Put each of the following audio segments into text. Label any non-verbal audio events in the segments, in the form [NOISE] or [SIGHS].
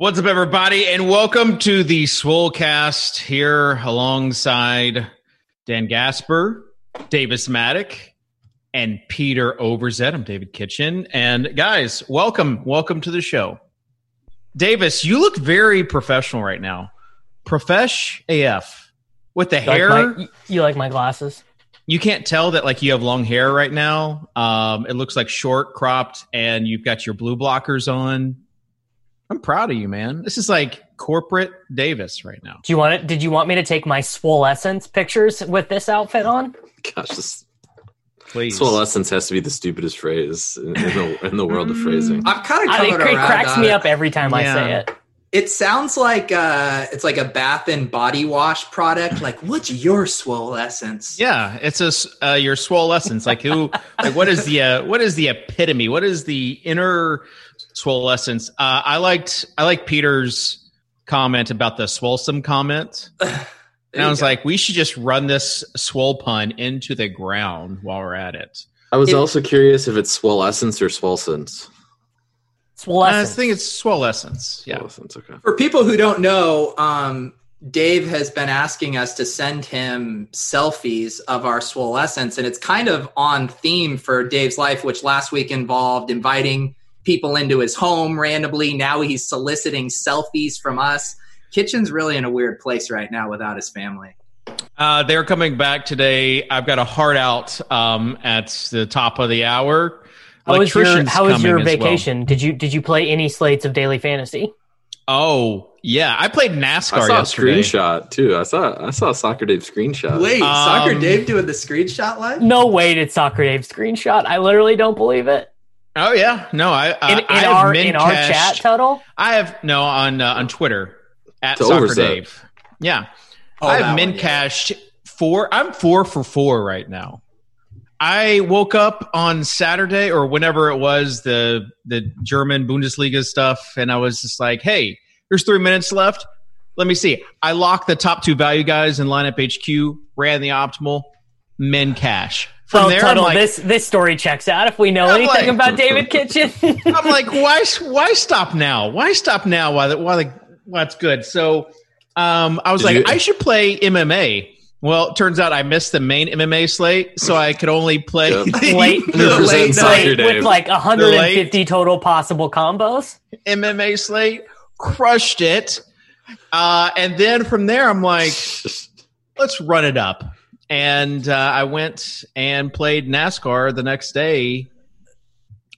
What's up, everybody, and welcome to the Swolecast here alongside Dan Gaspar, Davis Mattek, and Peter Overzet. I'm David Kitchen. And guys, welcome, welcome to the show. Davis, you look very professional right now. Profesh AF. With the You like hair, my- you like my glasses? you can't tell that like you have long hair right now. Um, it looks like short cropped, and you've got your blue blockers on. I'm proud of you, man. This is like corporate Davis right now. Do you want it? Did you want me to take my swolescence pictures with this outfit on? Gosh, this Please. Swolescence has to be the stupidest phrase in, in the in the world of phrasing. I've kind of I, it, coming it cracks me it. up every time I say it. It sounds like uh, it's like a bath and body wash product. Like, what's your swole essence? Yeah, it's a s- uh, your swole essence. Like who? like what is the uh, what is the epitome? What is the inner swole essence? Uh, I liked I like Peter's comment about the swolesome comment. [SIGHS] And I was go. like, we should just run this swole pun into the ground while we're at it. I was It- also curious if it's swolescence or swolescence. I think it's swole essence. Yeah. Swolescence, okay. for people who don't know, um, Dave has been asking us to send him selfies of our swole essence, and it's kind of on theme for Dave's life, which last week involved inviting people into his home randomly. Now he's soliciting selfies from us. Kitchen's really in a weird place right now without his family. Uh, they're coming back today. I've got a heart out um, at the top of the hour. how was your How was your as well. vacation? Did you Did you play any slates of daily fantasy? Oh yeah, I played NASCAR. I saw yesterday. a screenshot too. I saw I saw Soccer Dave screenshot. Wait, Um, Soccer Dave doing the screenshot live? No way did Soccer Dave screenshot. I literally don't believe it. Oh yeah, no, I I, In, in I have our in our chat tunnel. I have no on uh, on Twitter at To Soccer Overzet. Dave. Yeah, Oh, I have one, min yeah. cashed four. I'm four for four right now. I woke up on Saturday or whenever it was the the German Bundesliga stuff, and I was just like, "Hey, there's three minutes left. Let me see." I locked the top two value guys in lineup HQ, ran the optimal, min cash. From oh, there, Tuttle, I'm like, this this story checks out. If we know I'm anything like- about David Kitchen, [LAUGHS] I'm like, why? Why stop now? Why stop now? Why? the- Why? The, why it's good. So, um, I was Did like, you- I should play MMA. Well, it turns out I missed the main MMA slate, so I could only play Yep. [LAUGHS] the, Late- the late night Slate with like 150 total possible combos. MMA slate. Crushed it, uh, and then from there, I'm like, [LAUGHS] let's run it up. And uh, I went and played NASCAR the next day,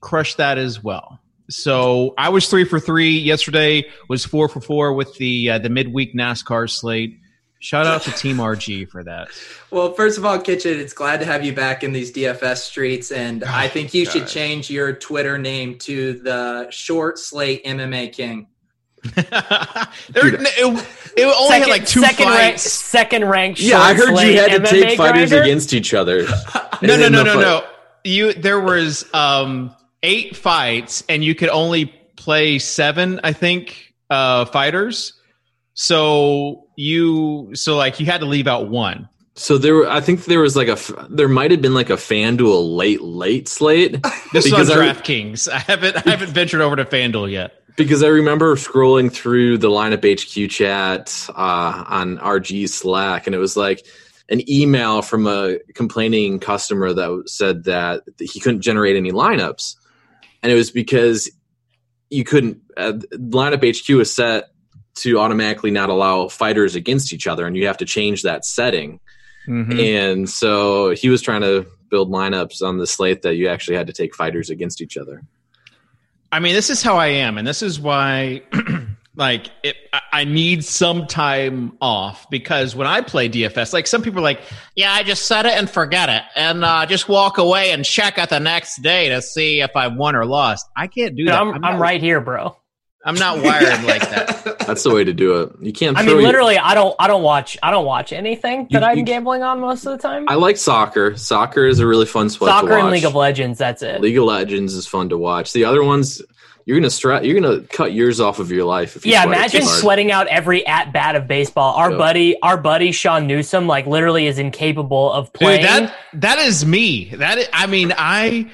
crushed that as well. So I was three for three yesterday. Was four for four with the uh, the midweek NASCAR slate. Shout out to Team RG for that. Well, first of all, Kitchen, it's glad to have you back in these DFS streets, and I think you should change your Twitter name to the Short Slate MMA King. [LAUGHS] there, it, it only had like two second rank, fights. second ranked. yeah, I heard you had to MMA take fighters grinder. against each other. [LAUGHS] No, no, In no, no, fight. no. You there was um eight fights, and you could only play seven, I think, uh fighters. So you, so like you had to leave out one. So there, were, I think there was like a there might have been like a FanDuel late, late slate [LAUGHS] This Because is on I- DraftKings. I haven't, I haven't ventured over to FanDuel yet. Because I remember scrolling through the lineup HQ chat uh, on RG Slack, and it was like an email from a complaining customer that said that he couldn't generate any lineups, and it was because you couldn't. Uh, lineup HQ is set to automatically not allow fighters against each other, and you have to change that setting. Mhm. And so he was trying to build lineups on the slate that you actually had to take fighters against each other. I mean, this is how I am, and this is why, [CLEARS THROAT] like, it, I- need some time off because when I play DFS, like, some people are like, "Yeah, I just set it and forget it, and uh, just walk away and check it the next day to see if I won or lost." I can't do that. I'm, I'm, not, right here, bro. I'm not wired like that. [LAUGHS] That's the way to do it. You can't. I throw mean, your- literally, I don't, I don't watch, I don't watch anything that You- I'm you- gambling on most of the time. I like soccer. Soccer is a really fun sport to Soccer watch. and League of Legends. That's it. League of Legends is fun to watch. The other ones, you're gonna stra- You're gonna cut years off of your life if you Yeah, sweat imagine sweating out every at bat of baseball. Our Yep. buddy, our buddy Sean Newsom, like literally is incapable of Dude, playing. that that is me. That is, I mean, I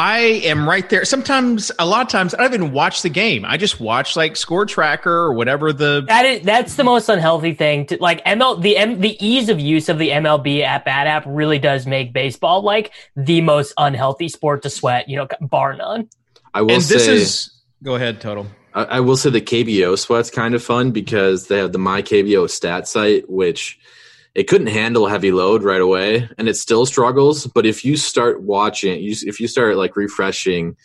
I am right there. Sometimes, a lot of times, I don't even watch the game. I just watch like score tracker or whatever the. That is that's the most unhealthy thing. To, like ML, the M, the ease of use of the MLB app, bad app really does make baseball like the most unhealthy sport to sweat. You know, bar none. I will And say, this is. Go ahead, Tuttle. I, I will say the KBO sweat's kind of fun because they have the My KBO stat site, which it couldn't handle heavy load right away, and it still struggles. But if you start watching, you, if you start like refreshing,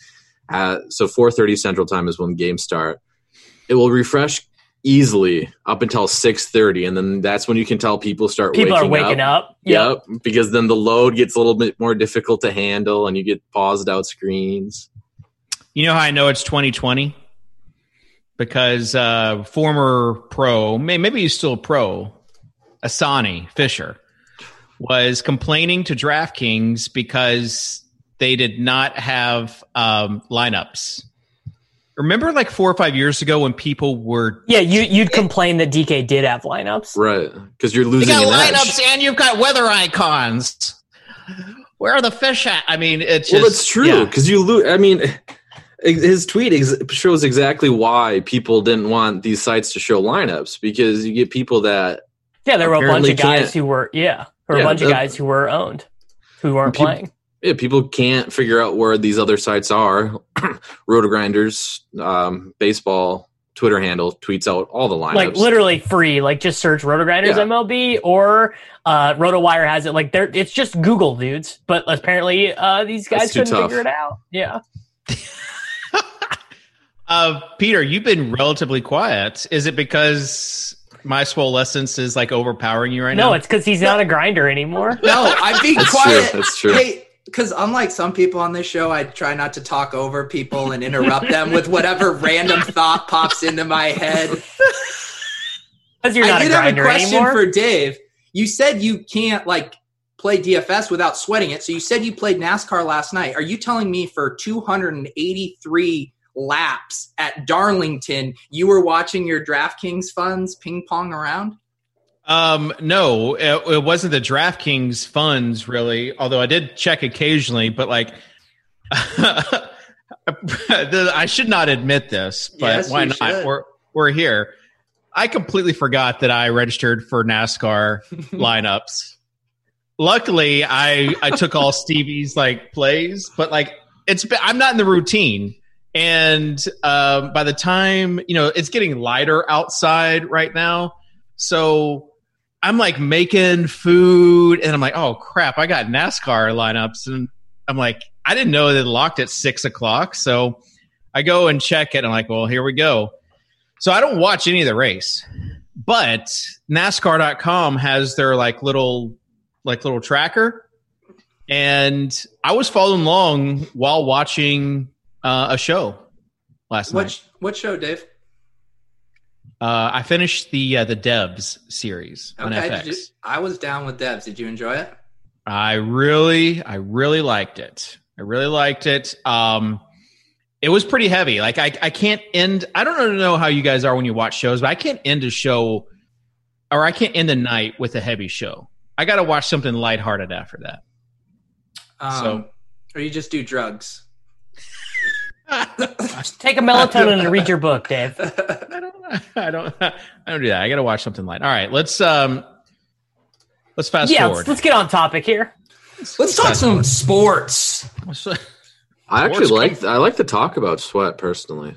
at, so 4:30 Central Time is when games start. It will refresh easily up until 6:30, and then that's when you can tell people start People waking are waking up. Yep. Yep, because then the load gets a little bit more difficult to handle, and you get paused out screens. You know how I know it's 2020? Because uh, former pro, maybe he's still a pro, Assani Fisher, was complaining to DraftKings because they did not have um, lineups. Remember, like four or five years ago, when people were Yeah, you you'd complain that DK did have lineups. Right, because you're you losing got an edge. lineups and you've got weather icons. Where are the fish at? I mean, it's just well, that's true yeah. because you lose. I mean, his tweet ex- shows exactly why people didn't want these sites to show lineups because you get people that Yeah, there were a bunch of guys can't- who were yeah, there were Yeah, a bunch of guys who were owned, who weren't Peop- playing. yeah, people can't figure out where these other sites are. [CLEARS THROAT] Roto Grinders, um, baseball Twitter handle tweets out all the lineups. Like literally free. Like just search RotoGrinders Yeah. MLB or uh, RotoWire has it. Like there, it's just Google dudes. But apparently, uh, these guys couldn't tough. figure it out. Yeah. [LAUGHS] Uh, Peter, you've been relatively quiet. Is it because my swole essence is like overpowering you right no, now? No, it's because he's not a grinder anymore. [LAUGHS] No, I'm being That's quiet. true. That's true. Hey, because unlike some people on this show, I try not to talk over people and interrupt them with whatever random thought pops into my head. Because you're not I a did have a question anymore. for Dave. You said you can't like play DFS without sweating it. So you said you played NASCAR last night. Are you telling me for 283 laps at Darlington, you were watching your DraftKings funds ping pong around? Um, no, it, it wasn't the DraftKings funds really. Although I did check occasionally, but like, [LAUGHS] the, I should not admit this, but Yes, why not? should. We're we're here. I completely forgot that I registered for NASCAR [LAUGHS] lineups. Luckily, I I took all [LAUGHS] Stevie's like plays, but like it's been, I'm not in the routine. And um, by the time you know, it's getting lighter outside right now, so I'm like making food, and I'm like, oh crap, I got NASCAR lineups, and I'm like, I didn't know they locked at six o'clock, so I go and check it. And I'm like, well, here we go. So I don't watch any of the race, but NASCAR.com has their like little like little tracker, and I was following along while watching uh, a show last night. What what show, Dave? Uh, I finished the uh, the Devs series on Okay, FX. did you, I was down with Devs. Did you enjoy it? I really, I really liked it. I really liked it. Um, it was pretty heavy. Like I, I can't end. I don't know how you guys are when you watch shows, but I can't end a show, or I can't end the night with a heavy show. I got to watch something lighthearted after that. Um, So- or you just do drugs? Take a melatonin and read your book, Dave. I don't. I don't. I don't do that. I got to watch something light. All right, let's um, let's fast yeah, forward. let's, let's get on topic here. Let's talk some sports. I actually Sports like I like to talk about sweat personally.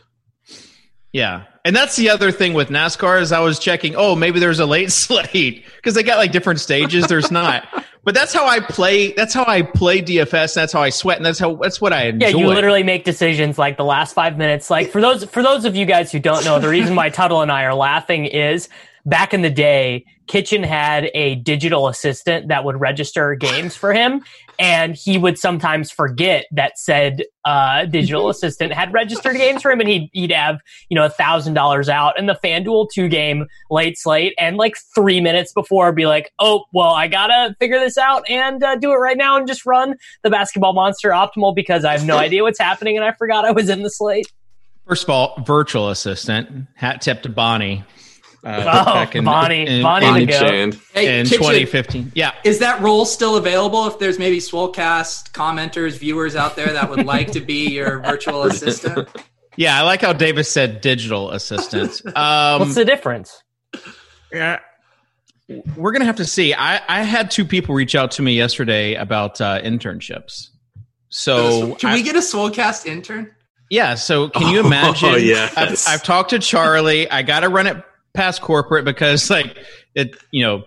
Yeah. And that's the other thing with NASCAR is I was checking, oh, maybe there's a late [LAUGHS] slate because they got like different stages. There's not. But that's how I play. That's how I play DFS. That's how I sweat. And that's how, that's what I enjoy. Yeah, you literally make decisions like the last five minutes. Like for those for those of you guys who don't know, the reason why [LAUGHS] Tuttle and I are laughing is back in the day, Kitchen had a digital assistant that would register games for him, and he would sometimes forget that said uh, digital assistant had registered games for him, and he'd he'd have you know a thousand dollars out in the FanDuel two game late slate, and like three minutes before, be like, oh well, I gotta figure this out and uh, do it right now and just run the basketball monster optimal because I have no idea what's happening and I forgot I was in the slate. First of all, virtual assistant, hat tip to Bonnie. Uh, Oh, back in- Bonnie- in- Bonnie in- the Bonnie goat. Chand. Hey, in Kitchen, 2015. Yeah, is that role still available? If there's maybe Swolecast commenters, viewers out there that would like to be your virtual assistant, yeah. I like how Davis said digital assistant. [LAUGHS] Um, What's the difference? Yeah. We're gonna have to see. I, I had two people reach out to me yesterday about uh, internships. So can I- we get a Swolecast intern? yeah. So can you [LAUGHS] Oh, imagine? yes. I've, I've talked to Charlie. I got to run it past corporate because like it. You know,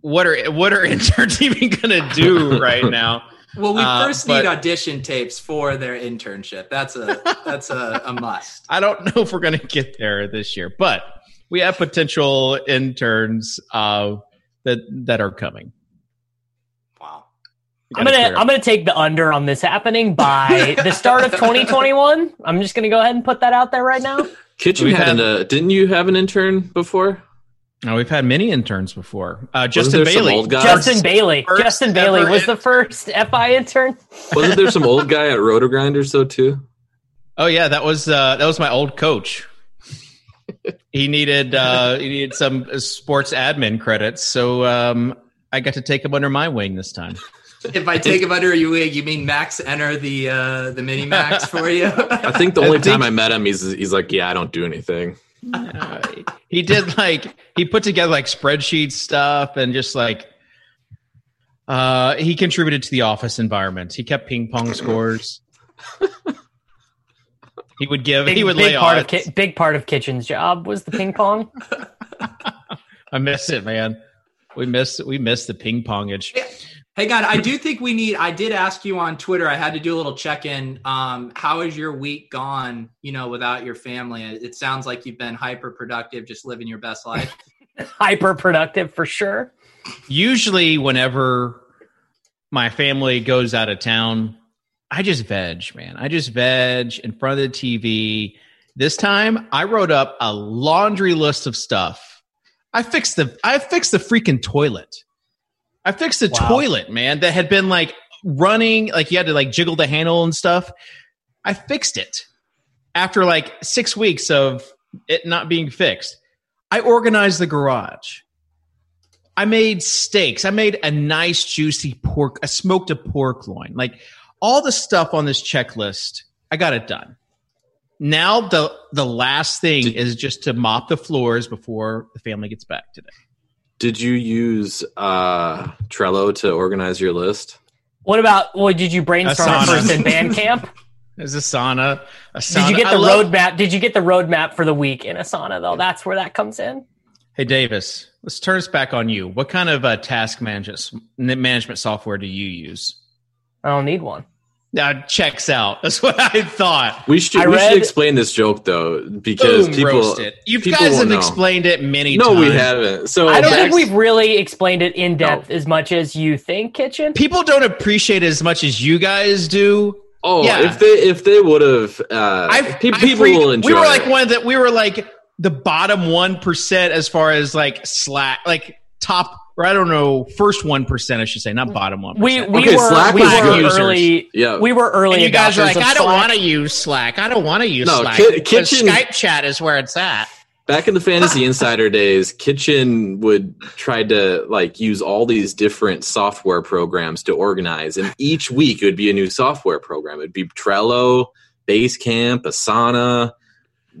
what are what are [LAUGHS] interns even gonna do right now? Well, we Uh, first but- need audition tapes for their internship. That's a that's a, a must. I don't know if we're gonna get there this year, but we have potential interns uh, that that are coming. Wow. I'm gonna clear. I'm gonna take the under on this happening by the start of [LAUGHS] 2021. I'm just gonna go ahead and put that out there right now. Kitchen We've had had- an. Uh, didn't you have an intern before? No, we've had many interns before. Uh, Justin there some Bailey. old guy? Justin Bailey. first Justin Bailey was in- the first FI intern. [LAUGHS] Wasn't there some old guy at Roto Grinders though too? Oh yeah, that was uh, that was my old coach. he needed uh, he needed some sports admin credits, so um, I got to take him under my wing this time. If I take him under your wing, you mean Max enter the uh, the mini Max for you? I think the I only think- time I met him, he's he's like, yeah, I don't do anything. Uh, he did like he put together like spreadsheet stuff and just like uh, he contributed to the office environment. He kept ping pong scores. he would give. Big, he would big lay part odds. of Ki- big part of Kitchen's job was the ping pong. [LAUGHS] I miss it, man. We miss we miss the ping pongage. Hey, God, I do think we need. I did ask you on Twitter. I had to do a little check in. Um, how has your week gone? You know, without your family, it it sounds like you've been hyper productive, just living your best life. [LAUGHS] Hyper productive for sure. Usually, whenever my family goes out of town, I just veg, man. I just veg in front of the TV. This time, I wrote up a laundry list of stuff. I fixed the I fixed the freaking toilet. I fixed the Wow. toilet, man, that had been like running, like you had to like jiggle the handle and stuff. I fixed it after like six weeks of it not being fixed. I organized the garage. I made steaks. I made a nice juicy pork. I smoked a pork loin. Like all the stuff on this checklist, I got it done. Now the the last thing is just to mop the floors before the family gets back today. Did you use uh, Trello to organize your list? What about what did you brainstorm Asana. first in Basecamp? [LAUGHS] There's Asana. Asana. Did you get the love- roadmap? Did you get the roadmap for the week in Asana though? That's where that comes in. Hey Davis, let's turn this back on you. What kind of uh, task management management software do you use? I don't need one. Now checks out. [LAUGHS] That's what I thought. We should I we read- should explain this joke though because Boom, people roasted. You people guys have know. explained it many no times. we haven't. So I don't Max- think we've really explained it in depth as much as you think, Kitchen. People don't appreciate it as much as you guys do. Oh, Yeah. if they if they would have, uh, I, pe- I people freak- will enjoy. We were like it. one that we were like the bottom one percent as far as like Slack, like top or I don't know, first one percent I should say, not bottom one. We we Okay, were Slack we were good. early. Yeah. we were early. and you guys are like, I don't want to use Slack. I don't want to use No, Slack. Ki- Kitchen- Skype chat is where it's at. back in the fantasy insider days kitchen would try to like use all these different software programs to organize and each week it would be a new software program it'd be trello basecamp asana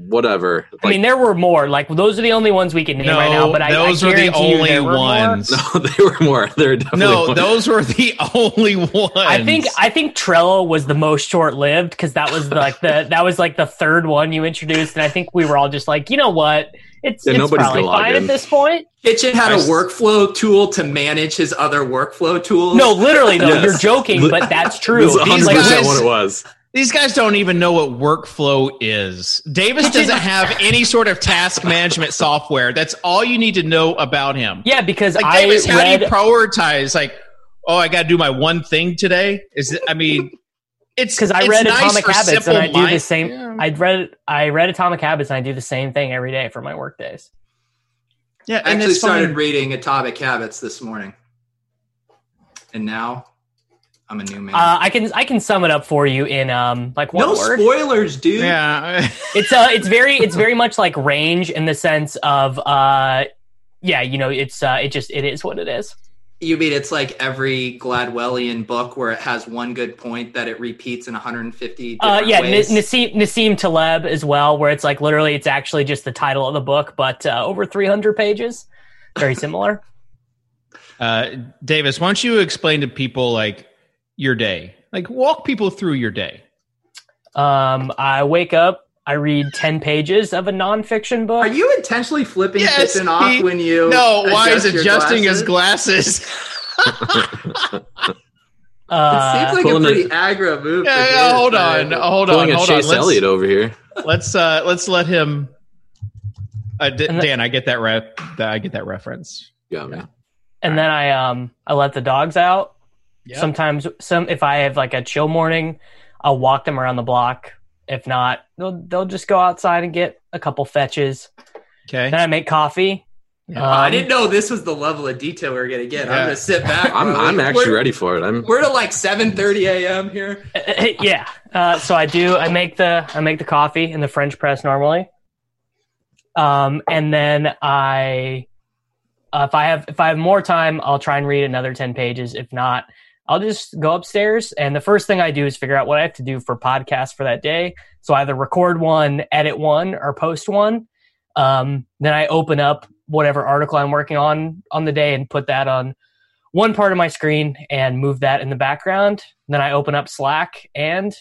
whatever I mean, there were more. Like those are the only ones we can name No, right now. But I, those I are the you only there were more. ones. [LAUGHS] no they were more there were definitely No, more. those were the [LAUGHS] only ones. I think I think Trello was the most short lived because that was like the [LAUGHS] that was like the third one you introduced, and I think we were all just like, you know what, it's, Yeah, it's nobody's probably gonna fine in. at this point. Kitchen had a workflow tool to manage his other workflow tools. No, literally though, Yes. you're joking, but that's true. is 100% He's like, guys- what it was These guys don't even know what workflow is. Davis doesn't have any sort of task management software. That's all you need to know about him. yeah, because Like I Davis, how read do you prioritize? Like, oh, I got to do my one thing today. Is it? I mean, it's because I it's read nice Atomic Habits and I do the same. Yeah. I read I read Atomic Habits and I do the same thing every day for my work days. Yeah, I and actually started fine. reading Atomic Habits this morning, and now I'm a new man. Uh, I can I can sum it up for you in um like one no word. spoilers, dude. Yeah. [LAUGHS] It's uh it's very it's very much like range in the sense of uh yeah you know it's uh it just it is what it is. You mean it's like every Gladwellian book where it has one good point that it repeats in 150 Uh yeah ways? N- Nassim Nassim Taleb as well where it's like literally it's actually just the title of the book but uh, over 300 pages. Very similar. [LAUGHS] Uh, Davis, why don't you explain to people like your day? Like walk people through your day. Um I wake up I read 10 pages of a nonfiction book. Are you intentionally flipping Yes, Kitchen off he- when you? No, why is adjust your adjusting his glasses? glasses? [LAUGHS] Uh, it seems like a Pulling a- aggro move. yeah, for yeah, hold right? on, hold on, Pulling a hold on. Chase Let's, Elliott over here. let's uh let's let him. Uh, D- And the- Dan, I get that ref. that- I get that reference. Got me. and then I um I let the dogs out. Yeah. Sometimes some if I have like a chill morning, I'll walk them around the block. If not, they'll they'll just go outside and get a couple fetches. Okay. Then I make coffee. Yeah. Um, I didn't know this was the level of detail we are gonna get. Yeah. I'm gonna sit back. I'm. I'm actually We're- ready for it. I'm We're to like 7:30 a.m. here. yeah. Uh, so I do. I make the I make the coffee in the French press normally. Um, and then I, uh, if I have if I have more time, I'll try and read another ten pages. If not, I'll just go upstairs. And the first thing I do is figure out what I have to do for podcast for that day. So either record one, edit one, or post one. Um, then I open up whatever article I'm working on on the day and put that on one part of my screen and move that in the background. Then I open up Slack and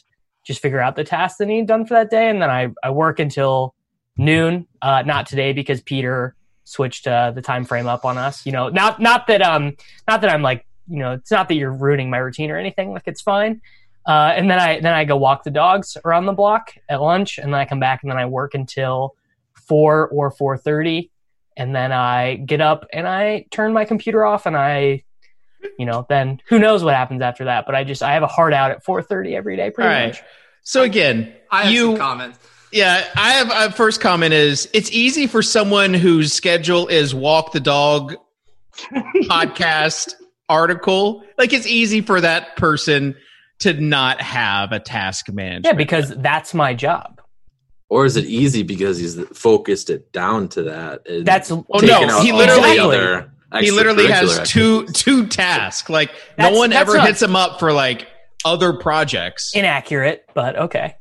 just figure out the tasks that need done for that day. And then I, I work until noon. Uh, not today because Peter switched uh, the time frame up on us. You know, not not that um not that I'm like you know it's not that you're ruining my routine or anything. Like it's fine. Uh, and then I then I go walk the dogs around the block at lunch, and then I come back and then I work until four or four thirty, and then I get up and I turn my computer off and I you know, then who knows what happens after that. But I just I have a hard out at four thirty every day, pretty All right. much. So again, I have you some comments. Yeah, I have a first comment is it's easy for someone whose schedule is walk the dog [LAUGHS] podcast article. Like it's easy for that person to not have a task management. Yeah, because that's my job. or is it easy because he's focused it down to that? That's Oh, no, he literally- other he literally has two activities. two tasks. Like no one ever not- hits him up for like other projects. inaccurate, but okay.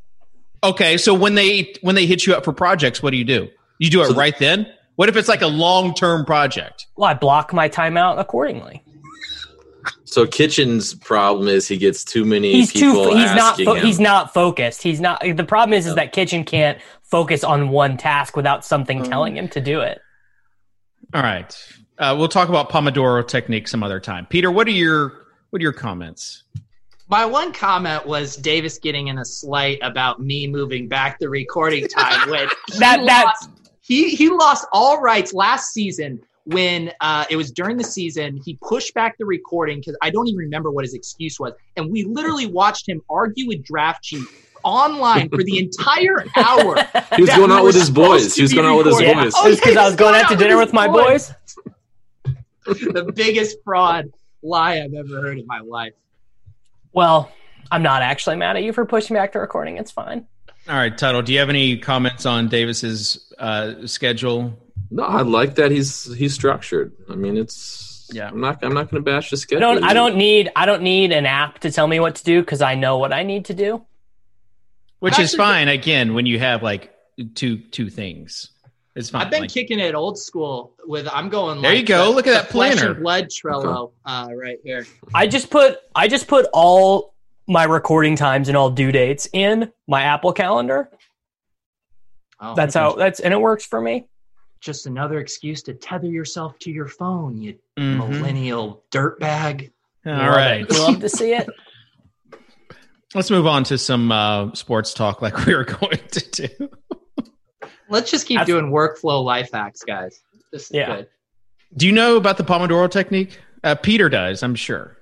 Okay, so when they when they hit you up for projects, what do you do? You do it So- right then? What if it's like a long term project? Well, I block my time out accordingly. So Kitchen's problem is he gets too many He's people too. He's not. asking Fo- him. he's not focused. He's not. The problem is, is that Kitchen can't focus on one task without something Mm. telling him to do it. All right. Uh, we'll talk about Pomodoro technique some other time. Peter, what are your what are your comments? My one comment was Davis getting in a slight about me moving back the recording time [LAUGHS] when he That- that- lost, he he lost all rights last season when uh, it was during the season. He pushed back the recording because I don't even remember what his excuse was, and we literally watched him argue with Draft Chief online for the entire hour. [LAUGHS] He was going out with his boys. He was going out with his recording. boys. Oh, It's because yeah, I was going going out to dinner with with my his boys. [LAUGHS] the biggest fraud lie I've ever heard in my life. Well, I'm not actually mad at you for pushing back the recording. It's fine. All right, Tuttle, do you have any comments on Davis's uh, schedule? No, I like that he's he's structured. I mean, it's Yeah. I'm not I'm not going to bash the I schedule. don't. I don't need. I don't need an app to tell me what to do because I know what I need to do. Which I've is fine again when you have like two two things. It's fine. I've been Like, kicking it old school with I'm going. There like you go. the- Look at that planner. blood Trello uh, right here. I just put. I just put all my recording times and all due dates in my Apple Calendar. Oh, That's how. That's and it works for me. Just another excuse to tether yourself to your phone, you mhm. millennial dirtbag. All Love right. it. We love to see it. [LAUGHS] Let's move on to some uh, sports talk like [LAUGHS] we were going to do. Let's just keep That's- doing workflow life hacks, guys. This is Yeah. good. Do you know about the Pomodoro technique? Uh, Peter does, I'm sure.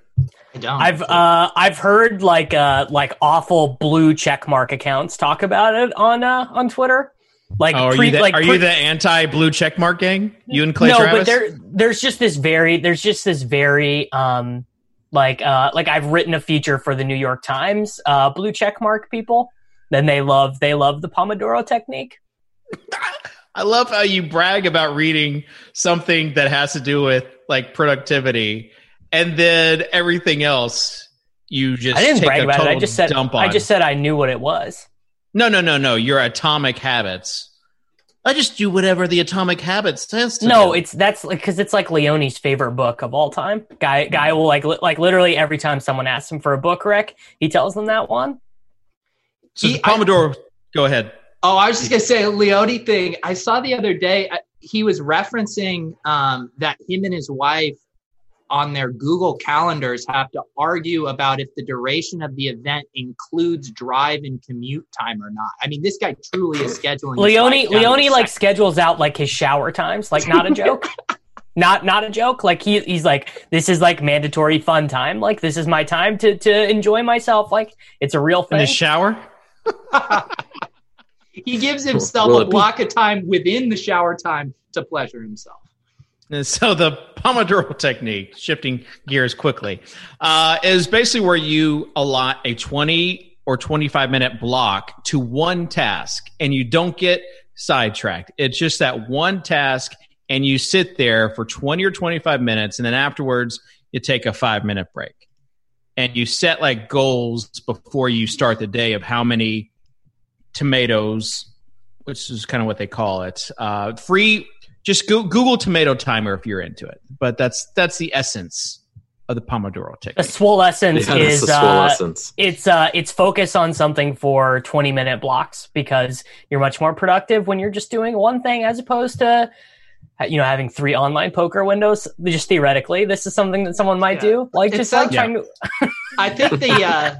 I don't. I've uh I've heard like uh like awful blue checkmark accounts talk about it on uh on Twitter. Like Oh, are pre- you the, like are pre- you the anti blue checkmark gang? You and Clay no, Travis? but there there's just this very there's just this very um Like, uh, like I've written a feature for the New York Times, uh, blue checkmark people. Then they love they love the Pomodoro technique. I love how you brag about reading something that has to do with like productivity, and then everything else you just I didn't brag about it. I just said I just said I knew what it was. No, no, no, no. Your atomic habits. I just do whatever the atomic habits says to No, do. it's that's like because it's like Leone's favorite book of all time. Guy guy will like li- like literally every time someone asks him for a book rec, he tells them that one. so. He- the Pomodoro. go ahead. Oh, I was just gonna say a Leone thing. I saw the other day. uh, He was referencing um, that him and his wife on their Google calendars have to argue about if the duration of the event includes drive and commute time or not. I mean, this guy truly is scheduling. his Leone life down to Leone like schedules out like his shower times, like not a joke. [LAUGHS] not not a joke. Like he he's like this is like mandatory fun time. Like this is my time to to enjoy myself. Like it's a real In the shower. [LAUGHS] he gives himself a block of time within the shower time to pleasure himself. And [LAUGHS] So the Pomodoro technique, shifting gears quickly, uh, is basically where you allot a 20 or 25 minute block to one task and you don't get sidetracked. It's just that one task and you sit there for 20 or 25 minutes and then afterwards you take a five minute break. And you set like goals before you start the day of how many tomatoes, which is kind of what they call it, uh, free just go, Google tomato timer if you're into it. But that's that's the essence of the Pomodoro The technique. swole essence Yeah, is the swole uh, essence. it's uh it's focus on something for 20 minute blocks because you're much more productive when you're just doing one thing as opposed to you know having three online poker windows just theoretically this is something that someone might Yeah. do like It just like sounds- trying to [LAUGHS] I think the uh,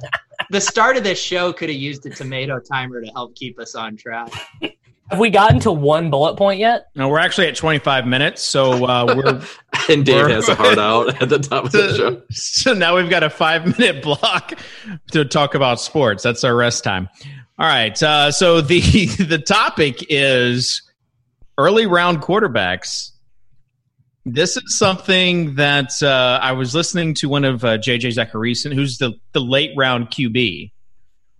the start of this show could have used a tomato timer to help keep us on track. Have we gotten to one bullet point yet No, we're actually at 25 minutes, so uh, we're [LAUGHS] And Dave We're- has a heart out [LAUGHS] at the top of the show. so now we've got a five minute [LAUGHS] block to talk about sports. That's our rest time. All right. Uh, so the the topic is early round quarterbacks. This is something that uh, I was listening to one of uh, JJ Zachariason, who's the, the late round QB,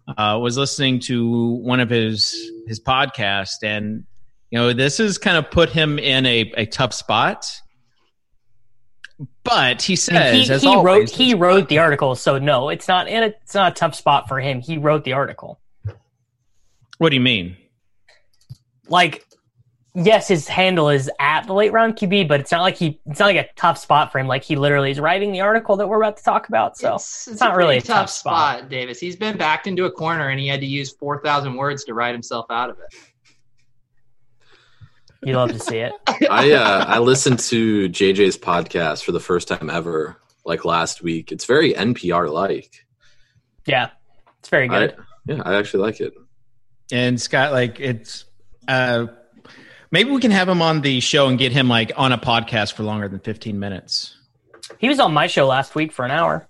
uh, was listening to one of his his podcast, and you know this has kind of put him in a, a tough spot. But he And says, he, he always, wrote he wrote the article so no it's not and it's not a tough spot for him he wrote the article What do you mean? like yes his handle is at the late round qb but it's not like he it's not like a tough spot for him like he literally is writing the article that we're about to talk about so it's, it's not a really a tough spot. Davis. He's been backed into a corner and he had to use four thousand words to write himself out of it. you love to see it [LAUGHS] I uh, I listened to JJ's podcast for the first time ever, like last week. It's very NPR like. Yeah, it's very I, good. yeah, I actually like it. And Scott, like it's uh maybe we can have him on the show and get him like on a podcast for longer than 15 minutes. he was on my show last week for an hour.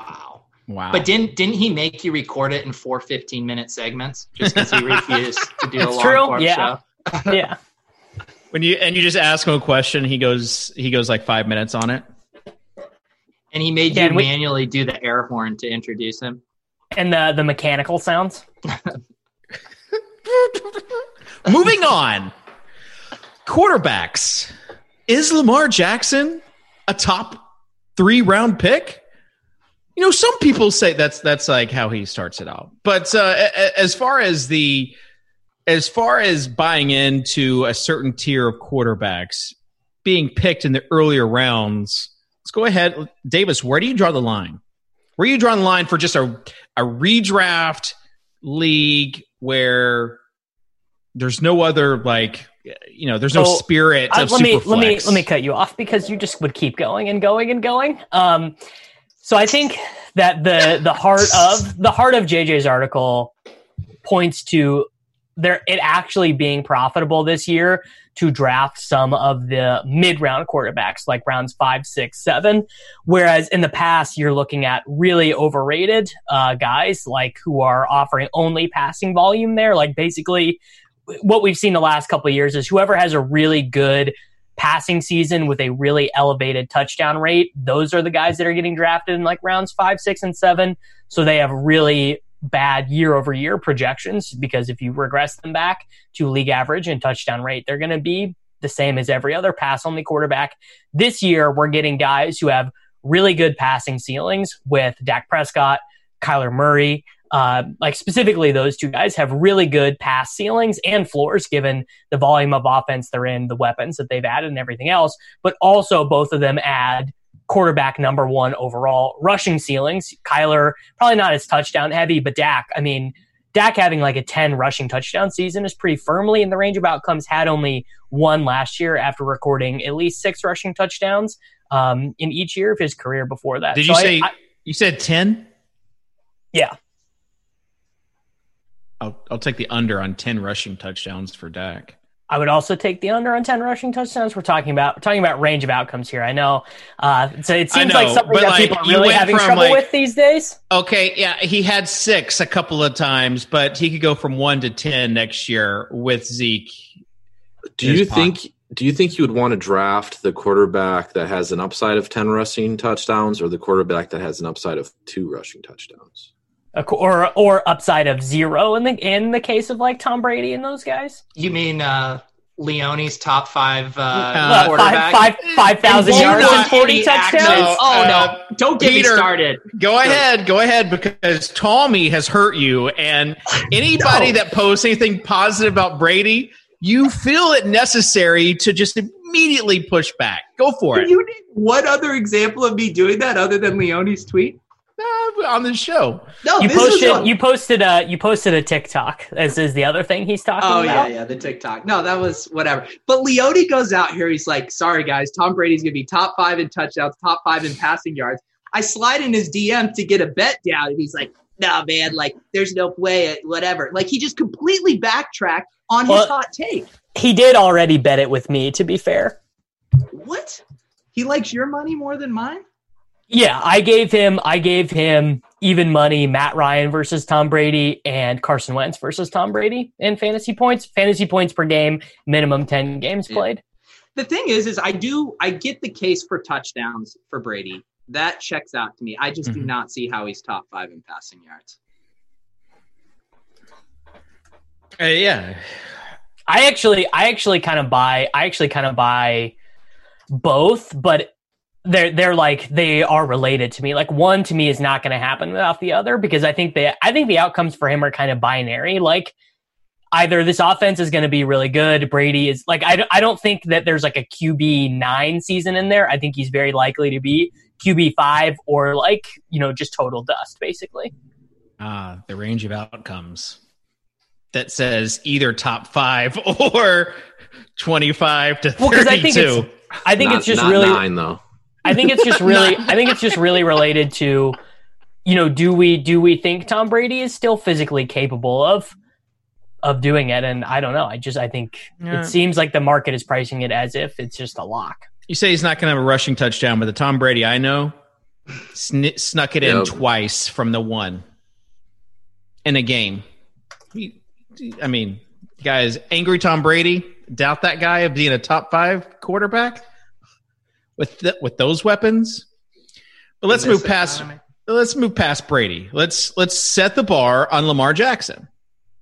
Wow. Wow. But didn't didn't he make you record it in four 15 minute segments just because he refused to do a long true, form yeah. show? [LAUGHS] yeah, when you and you just ask him a question, he goes he goes like 5 minutes on it. And he made Yeah, you we- manually do the air horn to introduce him. and the the mechanical sounds. [LAUGHS] [LAUGHS] Moving on. Quarterbacks. Is Lamar Jackson a top 3 round pick? You know, some people say that's that's like how he starts it out. But uh, as far as the as far as buying into a certain tier of quarterbacks being picked in the earlier rounds, let's go ahead, Davis. Where do you draw the line? Where do you draw the line for just a a redraft league where there's no other like you know there's no So, spirit Uh, of let me let me let me cut you off because you just would keep going and going and going. Um, so I think that the the heart of the heart of JJ's article points to there it actually being profitable this year to draft some of the mid round quarterbacks like rounds five, six, seven. Whereas in the past, you're looking at really overrated uh, guys like who are offering only passing volume there. Like basically, what we've seen the last couple of years is whoever has a really good passing season with a really elevated touchdown rate, those are the guys that are getting drafted in like rounds five, six, and seven. So they have really bad year over year projections because if you regress them back to league average and touchdown rate, they're going to be the same as every other pass only quarterback. This year, we're getting guys who have really good passing ceilings with Dak Prescott, Kyler Murray. Uh, like specifically, those two guys have really good pass ceilings and floors given the volume of offense they're in, the weapons that they've added, and everything else. But also, both of them add quarterback number one overall rushing ceilings. Kyler, probably not as touchdown heavy, but Dak, I mean, Dak having like a 10 rushing touchdown season is pretty firmly in the range of outcomes. Had only one last year after recording at least six rushing touchdowns um, in each year of his career before that. Did so you say I, you said 10? Yeah. I'll, I'll take the under on 10 rushing touchdowns for Dak. I would also take the under on 10 rushing touchdowns. We're talking about we're talking about range of outcomes here. I know. Uh, so it seems know, like something that like, people are really having trouble like, with these days. Okay, yeah, he had six a couple of times, but he could go from one to 10 next year with Zeke. Do you think do you think you would want to draft the quarterback that has an upside of 10 rushing touchdowns or the quarterback that has an upside of two rushing touchdowns? Or or upside of zero in the in the case of like Tom Brady and those guys. You mean uh, Leone's top five uh, uh, quarterback? Five, five, five thousand yards and forty touchdowns. oh no! Uh, Don't get Peter, me started. Go ahead, go ahead, because Tommy has hurt you, and anybody no. that posts anything positive about Brady, you feel it necessary to just immediately push back. Go for it. You need one other example of me doing that other than Leone's tweet? On the show. No, you posted a, you posted a you posted a TikTok. This is the other thing he's talking oh, about. Oh yeah, yeah, the TikTok. No, that was whatever. But Leone goes out here. He's like, "Sorry guys, Tom Brady's gonna be top five in touchdowns, top five in passing yards." I slide in his DM to get a bet down, and he's like, "No, man, like, there's no way, whatever." Like, he just completely backtracked on his hot take. He did already bet it with me. To be fair, what? He likes your money more than mine. Yeah, I gave him I gave him even money Matt Ryan versus Tom Brady and Carson Wentz versus Tom Brady in fantasy points. Fantasy points per game, minimum 10 games played. The thing is is I do I get the case for touchdowns for Brady. That checks out to me. I just mm-hmm. do not see how he's top 5 in passing yards. Uh, yeah. I actually I actually kind of buy I actually kind of buy both, but they're they're like they are related to me. Like one to me is not going to happen without the other because I think the I think the outcomes for him are kind of binary. Like either this offense is going to be really good, Brady is like I I don't think that there's like a QB nine season in there. I think he's very likely to be QB five or like you know just total dust basically. Ah, the range of outcomes that says either top five [LAUGHS] or twenty five to thirty two. Well, I think it's, I think not, it's just really nine though. I think it's just really [LAUGHS] I think it's just really related to you know, do we do we think Tom Brady is still physically capable of of doing it? And I don't know. I just I think yeah. it seems like the market is pricing it as if it's just a lock. You say he's not going to have a rushing touchdown, but the Tom Brady I know sn- snuck it in twice from the one in a game. He, I mean, guys, angry Tom Brady. Doubt that guy of being a top five quarterback with the, with those weapons. But let's move past economy. let's move past Brady. Let's let's set the bar on Lamar Jackson.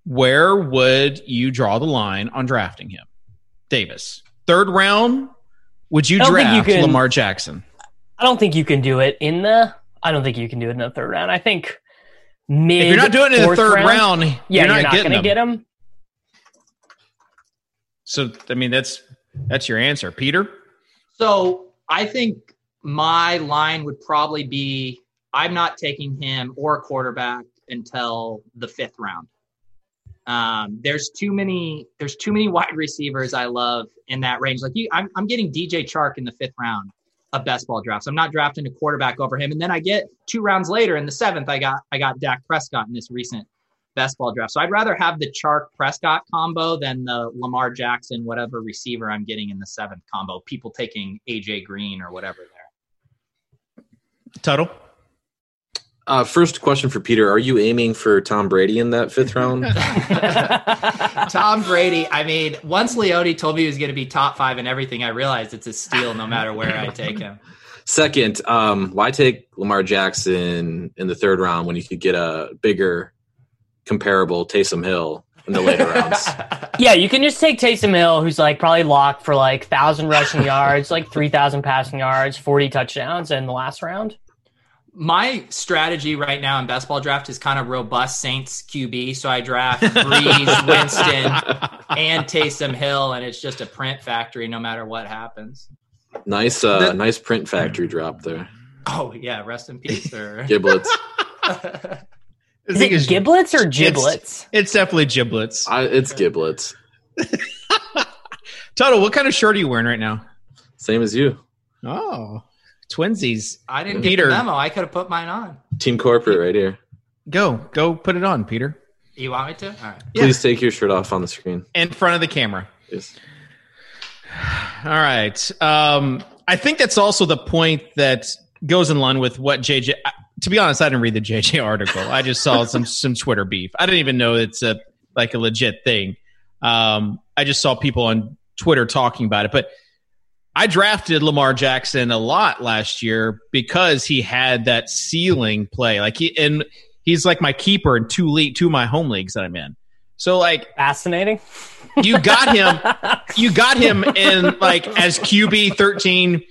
Where would you draw the line on drafting him? Davis. Third round, would you draft you can, Lamar Jackson? I don't think you can do it in the I don't think you can do it in the third round. I think mid If you're not doing it in the third round, round yeah, you're not, you're not going to get him. So I mean that's that's your answer, Peter. So I think my line would probably be I'm not taking him or a quarterback until the fifth round. Um, there's too many. There's too many wide receivers I love in that range. Like you, I'm, I'm getting DJ Chark in the fifth round of best ball drafts. I'm not drafting a quarterback over him. And then I get two rounds later in the seventh, I got I got Dak Prescott in this recent best ball draft. So I'd rather have the Chark Prescott combo than the Lamar Jackson, whatever receiver I'm getting in the seventh combo. People taking AJ Green or whatever there. Tuttle? Uh, first question for Peter: Are you aiming for Tom Brady in that fifth round? [LAUGHS] [LAUGHS] Tom Brady. I mean, once Leone told me he was going to be top five in everything, I realized it's a steal no matter where I take him. Second, um, why take Lamar Jackson in the third round when you could get a bigger, comparable Taysom Hill in the later rounds? [LAUGHS] Yeah, you can just take Taysom Hill, who's like probably locked for like thousand rushing [LAUGHS] yards, like three thousand passing yards, forty touchdowns in the last round. My strategy right now in best ball draft is kind of robust Saints QB. So I draft [LAUGHS] Brees, Winston, and Taysom Hill, and it's just a print factory no matter what happens. nice, uh, The- nice print factory drop there. Oh yeah, rest in peace, or Giblets. I Is it it's- giblets or giblets? It's definitely giblets. I, it's giblets. [LAUGHS] Toto, what kind of shirt are you wearing right now? Same as you. Oh, twinsies. I didn't Peter. get the memo. I could have put mine on. Team corporate right here. Go, go, put it on, Peter, You want me to? All right. Yeah. Please take your shirt off on the screen. in front of the camera. Yes. [SIGHS] All right. Um, I think that's also the point that goes in line with what JJ. To be honest, I didn't read the JJ article. I just saw some [LAUGHS] some Twitter beef. I didn't even know it's a like a legit thing. Um, I just saw people on Twitter talking about it. But I drafted Lamar Jackson a lot last year because he had that ceiling play. Like he and he's like my keeper in two league, two of my home leagues that I'm in. So like Fascinating. you got him [LAUGHS] you got him in like as QB 13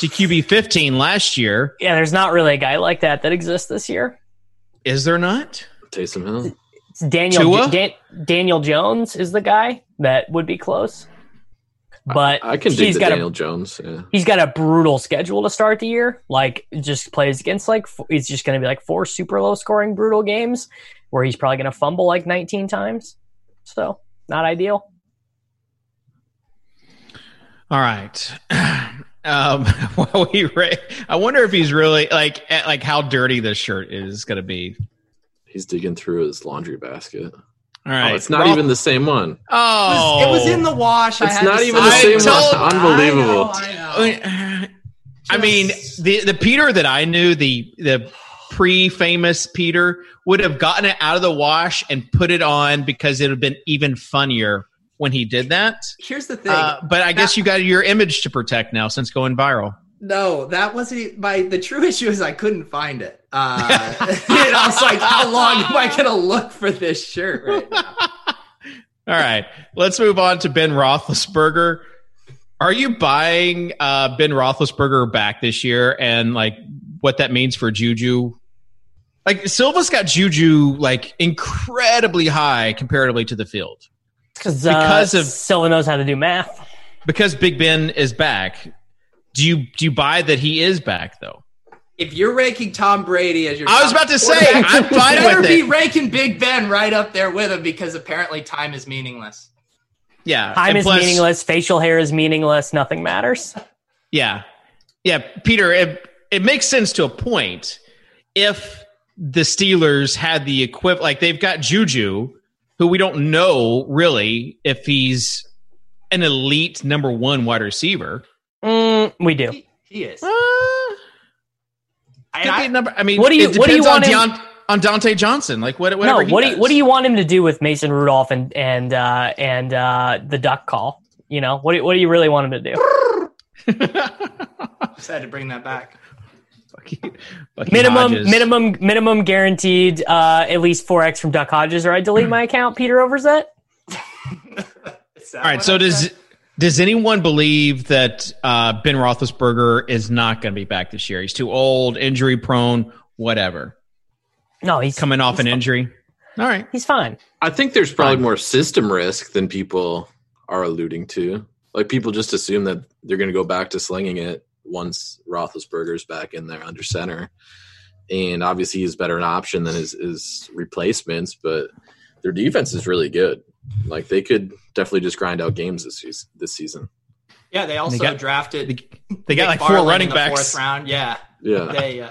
to QB 15 last year. Yeah, there's not really a guy like that that exists this year. Is there not? Taysom Hill. It's Daniel Tua? Dan, Daniel Jones is the guy that would be close, but I can dig he's the got Daniel a Jones. Yeah. he's got a brutal schedule to start the year. Like just plays against like f- it's just going to be like four super low scoring brutal games where he's probably going to fumble like 19 times. So not ideal. All right. [CLEARS THROAT] Um, [LAUGHS] while we ra- I wonder if he's really like like how dirty this shirt is going to be. He's digging through his laundry basket. All right. Oh, it's not Well- even the same one. Oh, It was in the wash. I It's had not even the same it. one. Unbelievable. I know, I know. [SIGHS] I mean, the the Peter that I knew, the the pre-famous Peter, would have gotten it out of the wash and put it on because it would have been even funnier when he did that. Here's the thing. Uh, but I guess you got your image to protect now since going viral. No, that wasn't my. The true [LAUGHS] issue is I couldn't find it. Uh, [LAUGHS] and I was like, how long am I going to look for this shirt right now? [LAUGHS] All right, let's move on to Ben Roethlisberger. Are you buying uh, Ben Roethlisberger back this year, and like what that means for Juju? Like Silva's got Juju like incredibly high comparatively to the field Because Because uh, of- Silva knows how to do math. because Big Ben is back. Do you do you buy that he is back though? If you're ranking Tom Brady as your, I was about to say, I'm you fine better with be it. ranking Big Ben right up there with him because apparently time is meaningless. Yeah, Time and is plus- meaningless. Facial hair is meaningless. Nothing matters. [LAUGHS] Yeah, yeah, Peter. It it makes sense to a point. If the Steelers had the equip, like they've got Juju, who we don't know really if he's an elite number one wide receiver. Mm, we do. He, he is. Uh, And could be I- number. I mean, What do you- it what do you want on, him- Deont- on Dante Johnson? Like what? No, Whatever. he what do you, what do you want him to do with Mason Rudolph and and uh, and uh, the duck call? You know, what do, what do you really want him to do? [LAUGHS] just had to bring that back. Bucky- Bucky Minimum, Hodges. minimum, minimum guaranteed. Uh, at least four x from Duck Hodges, or I delete my account. Peter Overzet. [LAUGHS] All right. So I does said? does anyone believe that uh, Ben Roethlisberger is not going to be back this year? He's too old, injury prone, whatever. No, he's Coming off an he's- injury. All right. He's fine. I think there's probably Fine. more system risk than people are alluding to. Like people just assume that they're going to go back to slinging it once Roethlisberger's back in there under center, and obviously he's better an option than his, his replacements. But their defense is really good. Like they could definitely just grind out games this season. This season, yeah, they also got- drafted. They, they got Nick like four running in the backs. Fourth round, yeah. yeah. They, uh,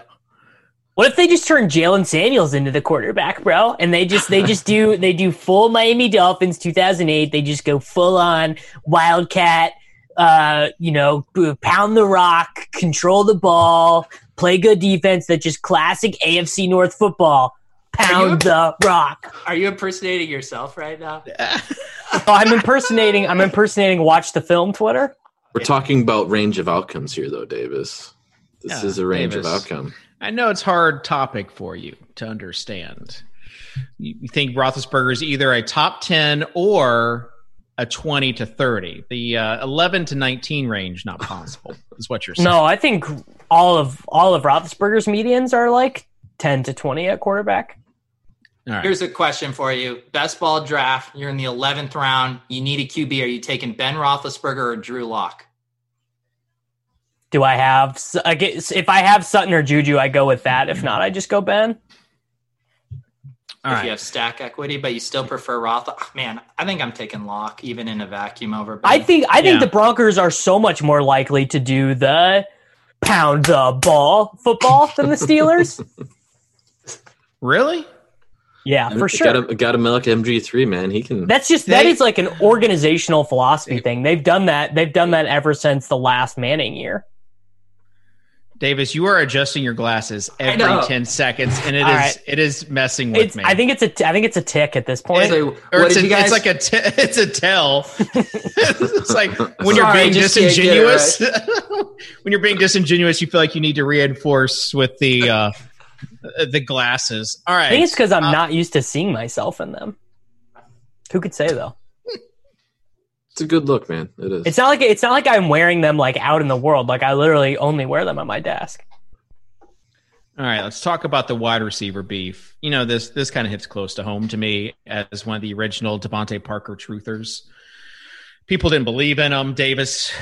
What if they just turn Jaylen Samuels into the quarterback, bro? And they just they just do they do full Miami Dolphins 2008. They just go full on Wildcat. Uh, you know, pound the rock, control the ball, play good defense. That just classic AFC North football. Pound the rock. are you impersonating yourself right now? [LAUGHS] Oh, I'm impersonating. I'm impersonating. Watch the film. Twitter. We're talking about range of outcomes here, though, Davis. This Yeah, is a range Davis. of outcome. I know it's hard topic for you to understand. You you think Roethlisberger is either a top ten or a twenty to thirty. The uh, eleven to nineteen range not possible. [LAUGHS] is what you're saying. No, I think all of all of Roethlisberger's medians are like ten to twenty at quarterback. All right. Here's a question for you: Best ball draft. You're in the eleventh round. You need a QB. Are you taking Ben Roethlisberger or Drew Lock? Do I have? I guess if I have Sutton or Juju, I go with that. If not, I just go Ben. All if right. you have stack equity, but you still prefer Roth. ah, Man, I think I'm taking Lock even in a vacuum over. Ben. I think I think Yeah. the Broncos are so much more likely to do the pound the ball football than the Steelers. [LAUGHS] Really? yeah, for sure. Got to got to milk MG3, man. He can. That's just that They- is like an organizational philosophy thing. They've done that. They've done that ever since the last Manning year. Davis, you are adjusting your glasses every ten seconds, and it is All right. it is messing with It's, me. I think it's a t- I think it's a tick at this point. So, or it's, did a, guys? it's like a t- [LAUGHS] it's a tell. [LAUGHS] it's like when you're being just can't get it disingenuous. [LAUGHS] when you're being disingenuous, you feel like you need to reinforce with the uh, the glasses. All right. I think it's because I'm Uh, not used to seeing myself in them. Who could say though? It's a good look, man. It is. It's not like it's not like I'm wearing them like out in the world. Like I literally only wear them at my desk. All right, let's talk about the wide receiver beef. You know, this this kind of hits close to home to me as one of the original DeVante Parker truthers. People didn't believe in him. Davis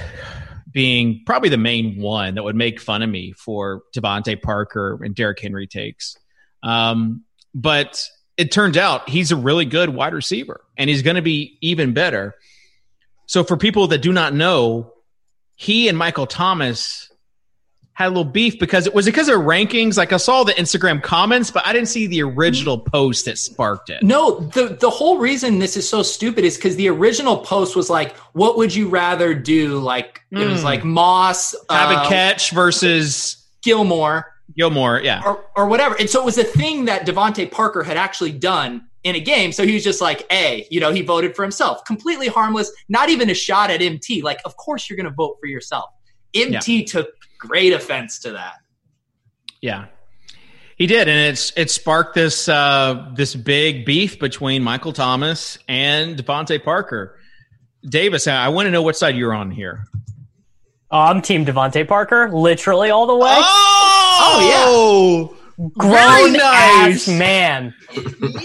being probably the main one that would make fun of me for DeVante Parker and Derrick Henry takes. Um, but it turns out he's a really good wide receiver, and he's going to be even better. So, for people that do not know, he and Michael Thomas had a little beef because it was because of rankings. Like I saw the Instagram comments, but I didn't see the original post that sparked it. No, the the whole reason this is so stupid is because the original post was like, "What would you rather do?" Like it was Mm. like Moss, Have uh, a catch versus Gilmore, Gilmore. Yeah. or or whatever. And so it was a thing that DeVante Parker had actually done in a game. So he was just like, "A," you know, he voted for himself, completely harmless, not even a shot at MT. Like, of course you're going to vote for yourself. MT took great offense to that. Yeah. He did, and it's it sparked this uh, this big beef between Michael Thomas and DeVante Parker. Davis, I want to know what side you're on here. Oh, I'm Team DeVante Parker, literally all the way. Oh, oh Grown very nice. ass man.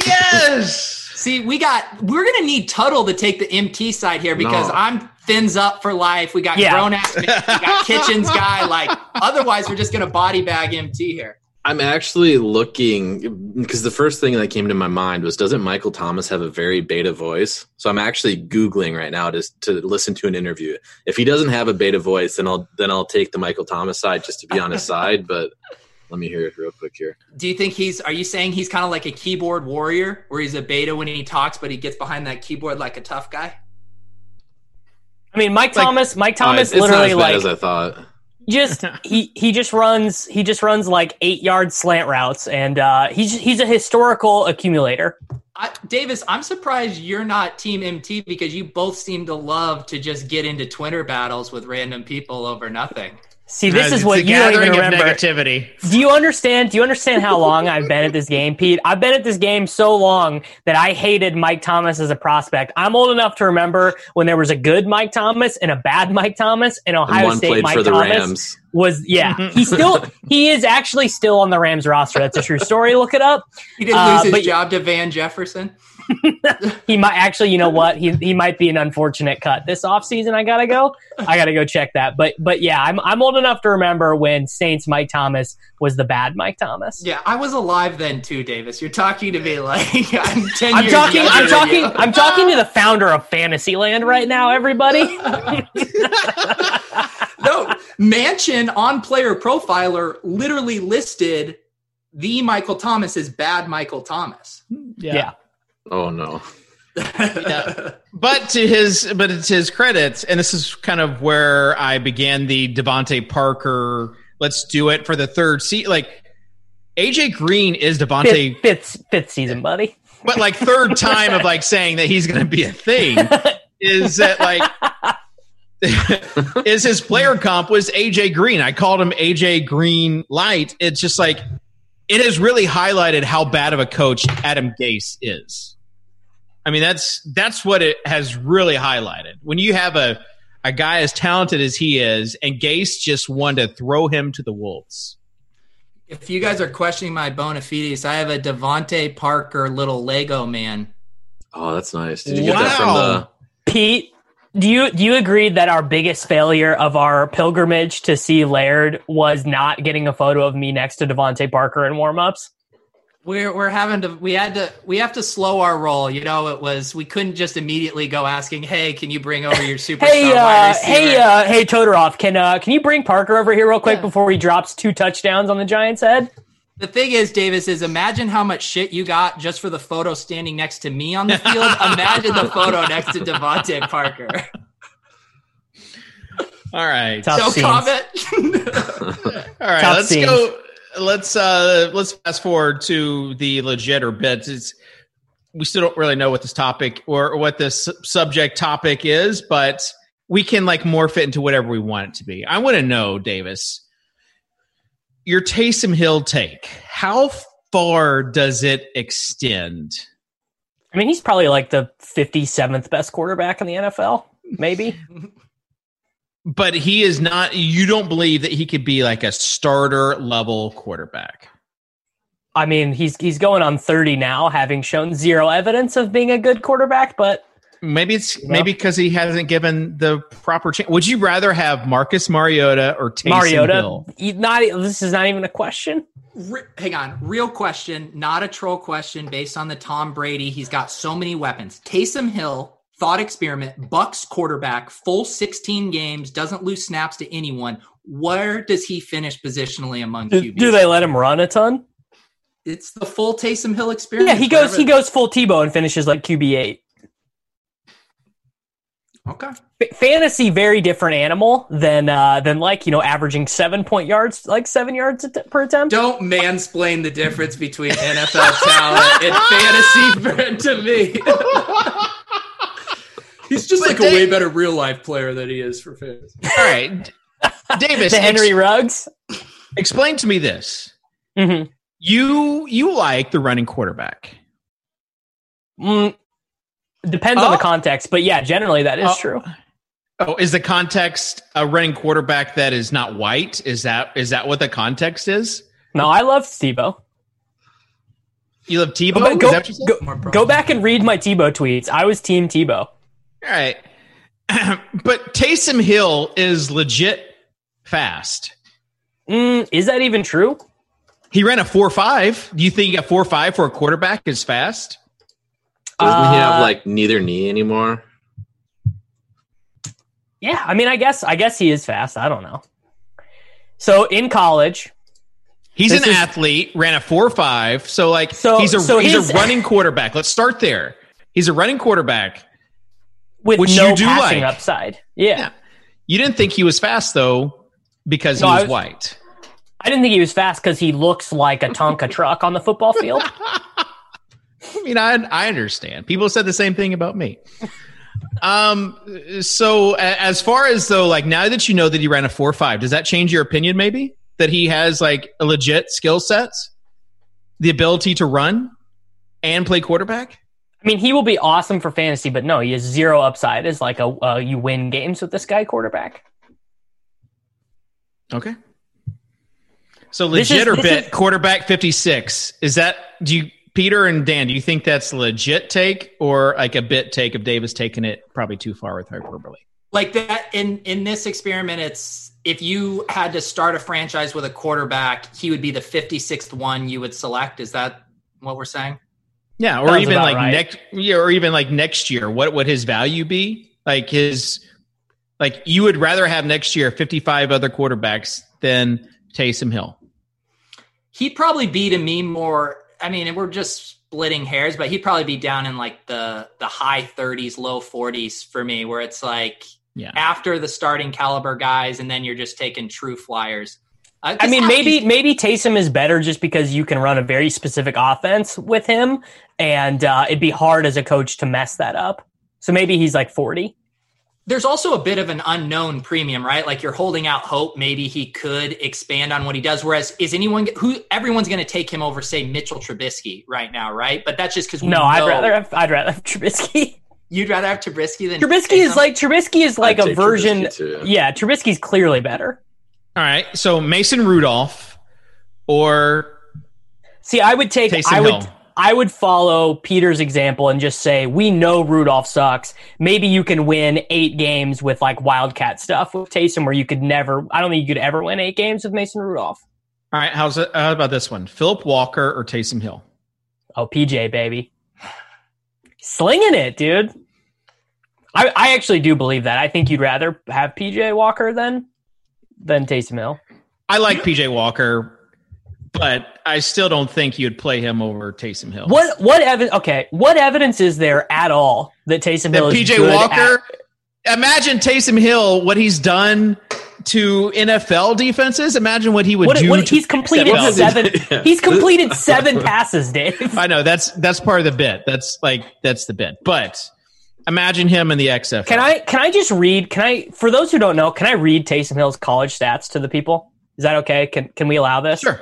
yes. See, we got we're gonna need Tuttle to take the MT side here because No. I'm thins up for life. We got Yeah. grown ass, we got kitchens guy. Like otherwise, we're just gonna body bag MT here. I'm actually looking because the first thing that came to my mind was doesn't Michael Thomas have a very beta voice? So I'm actually googling right now to to listen to an interview. If he doesn't have a beta voice, then I'll then I'll take the Michael Thomas side just to be on his [LAUGHS] side. But let me hear it real quick here. Do you think he's? Are you saying he's kind of like a keyboard warrior, where he's a beta when he talks, but he gets behind that keyboard like a tough guy? I mean, Mike Like- Thomas. Mike Uh, Thomas it's not literally as bad like as I thought. Just [LAUGHS] he he just runs he just runs like eight yard slant routes, and uh, he's he's a historical accumulator. I, Davis, I'm surprised you're not Team MT because you both seem to love to just get into Twitter battles with random people over nothing. See, this is what the you don't even gathering of remember. negativity. Do you understand? Do you understand how long I've been at this game, Pete? I've been at this game so long that I hated Mike Thomas as a prospect. I'm old enough to remember when there was a good Mike Thomas and a bad Mike Thomas, and And Ohio one State Mike Thomas Rams. was yeah. [LAUGHS] He still he is actually still on the Rams roster. That's a true story. Look it up. He didn't Uh, lose his but- job to Van Jefferson. [LAUGHS] He might actually, you know what? He he might be an unfortunate cut this offseason. I gotta go. I gotta go check that. But but yeah, I'm I'm old enough to remember when Saints Mike Thomas was the bad Mike Thomas. Yeah, I was alive then too, Davis. You're talking to me like [LAUGHS] I'm ten I'm years talking. I'm talking. you. I'm talking to the founder of Fantasyland right now. Everybody. [LAUGHS] no, Mansion on Player Profiler literally listed the Michael Thomas as bad Michael Thomas. Hmm. Yeah. Oh no. Yeah. [LAUGHS] But to his, but it's his credit, and this is kind of where I began the DeVante Parker. Let's do it for the third seat. Like AJ Green is DeVante. Fifth, fifth, fifth season, buddy. but like third time of like saying that he's going to be a thing is that like [LAUGHS] is his player comp was AJ Green. I called him AJ Green light. It's just like it has really highlighted how bad of a coach Adam Gase is. I mean, that's that's what it has really highlighted. When you have a a guy as talented as he is, and Gase just wanted to throw him to the wolves. If you guys are questioning my bona fides, I have a DeVante Parker little Lego man. Oh, that's nice. Did you get that from the? Pete, do you do you agree that our biggest failure of our pilgrimage to see Laird was not getting a photo of me next to DeVante Parker in warmups? We're we're having to we had to we have to slow our roll. You know, it was we couldn't just immediately go asking, "Hey, can you bring over your superstar Hey, wide uh, receiver?" hey, uh, hey, Todorov, can uh, can you bring Parker over here real quick before he drops two touchdowns on the Giants' head? The thing is, Davis, is imagine how much shit you got just for the photo standing next to me on the field. [LAUGHS] imagine the photo next to DeVante Parker. All right. Tough no scenes. comment. [LAUGHS] All right, Tough let's scenes. go. Let's uh let's fast forward to the legit or bits. It's we still don't really know what this topic or, or what this subject topic is, but we can like morph it into whatever we want it to be. I want to know, Davis, your Taysom Hill take. How far does it extend? I mean, he's probably like the 57th best quarterback in the NFL, maybe. [LAUGHS] But he is not. You don't believe that he could be like a starter level quarterback. I mean, he's he's going on 30 now, having shown zero evidence of being a good quarterback, but Maybe it's You know? maybe because he hasn't given the proper chance. Would you rather have Marcus Mariota or Taysom Mariota, Hill? he- not this is not even a question. Re- hang on, real question, not a troll question based on the Tom Brady. He's got so many weapons. Taysom Hill, thought experiment, Bucks quarterback, full 16 games, doesn't lose snaps to anyone. Where does he finish positionally among Do, QBs? do they let him run a ton? It's the full Taysom Hill experience. Yeah, he goes whatever- he goes full Tebow and finishes like QB eight. Okay. F- fantasy very different animal than uh than like you know averaging seven point yards like seven yards a t- per attempt. Don't mansplain the difference between NFL talent and fantasy [LAUGHS] to me. [LAUGHS] He's just But like they- a way better real life player than he is for fantasy. All right, [LAUGHS] Davis, the Henry ex- Ruggs. explain to me this. hmm You you like the running quarterback? Mm, depends on Oh. the context, but yeah, generally that is Oh. true. Oh, is the context a running quarterback that is not white? Is that is that what the context is? No, I love Tebow. You love Tebow? Go, Is go, that what you go, go back and read my Tebow tweets. I was Team Tebow. All right, [CLEARS THROAT] but Taysom Hill is legit fast. Mm, is that even true? He ran a four five. Do you think a four five for a quarterback is fast? Doesn't he have Uh, like neither knee anymore? Yeah, I mean, I guess I guess he is fast. I don't know. So in college, He's an is- athlete, ran a four five. So like So- he's a so he's his- a running quarterback. Let's start there. He's a running quarterback. With Which no you do passing like. upside. Yeah. Yeah. You didn't think he was fast though because No, he was, was- white. I didn't think he was fast because he looks like a Tonka truck on the football field. [LAUGHS] I mean, I I understand. People said the same thing about me. Um. So as far as though, like now that you know that he ran a four five, does that change your opinion? Maybe that he has like a legit skill sets, the ability to run and play quarterback. I mean, he will be awesome for fantasy, but no, he has zero upside as like a uh, you win games with this guy quarterback. Okay. So legit is- or bit is- quarterback fifty six. Is that do you Peter and Dan? Do you think that's legit take or like a bit take of Davis taking it probably too far with hyperbole? like that in in this experiment it's if you had to start a franchise with a quarterback he would be the 56th one you would select is that what we're saying Yeah, or even like right. next yeah, or even like next year. What would his value be? Like his like you would rather have next year fifty five other quarterbacks than Taysom Hill. he'd probably be to me more i mean we're just splitting hairs but he'd probably be down in like the the high 30s low 40s for me where it's like Yeah. after the starting caliber guys and then you're just taking true flyers Uh, I mean, just- maybe maybe Taysom is better just because you can run a very specific offense with him, and uh, it'd be hard as a coach to mess that up. So maybe he's like forty. there's also a bit of an unknown premium, right? Like you're holding out hope. Maybe he could expand on what he does. Whereas, is anyone who everyone's going to take him over, say Mitchell Trubisky right now, right? But that's just because No, I'd rather have, I'd rather have Trubisky. you'd rather have Trubisky than Trubisky is like Trubisky is like I'd a take version. Trubisky too. Yeah, Trubisky's clearly better. All right. So Mason Rudolph or See, I would take. Taysom I would. Hill. I would follow Peter's example and just say, we know Rudolph sucks. Maybe you can win eight games with like Wildcat stuff with Taysom, where you could never. I don't think you could ever win eight games with Mason Rudolph. all right. How's it? How about this one? Philip Walker or Taysom Hill? Oh, PJ, baby. Slinging it, dude. I, I actually do believe that. I think you'd rather have PJ Walker than than Taysom Hill. I like PJ Walker, but I still don't think you'd play him over Taysom Hill. What what evidence? Okay, what evidence is there at all that Taysom Hill is PJ Walker? at- Imagine Taysom Hill, what he's done to NFL defenses. Imagine what he would what, do. what, to he's completed seven. He's completed [LAUGHS] seven passes, Dave. I know that's that's part of the bit. That's like that's the bit. But imagine him in the XFL. Can I can I just read? Can I for those who don't know? Can I read Taysom Hill's college stats to the people? Is that okay? Can can we allow this? Sure.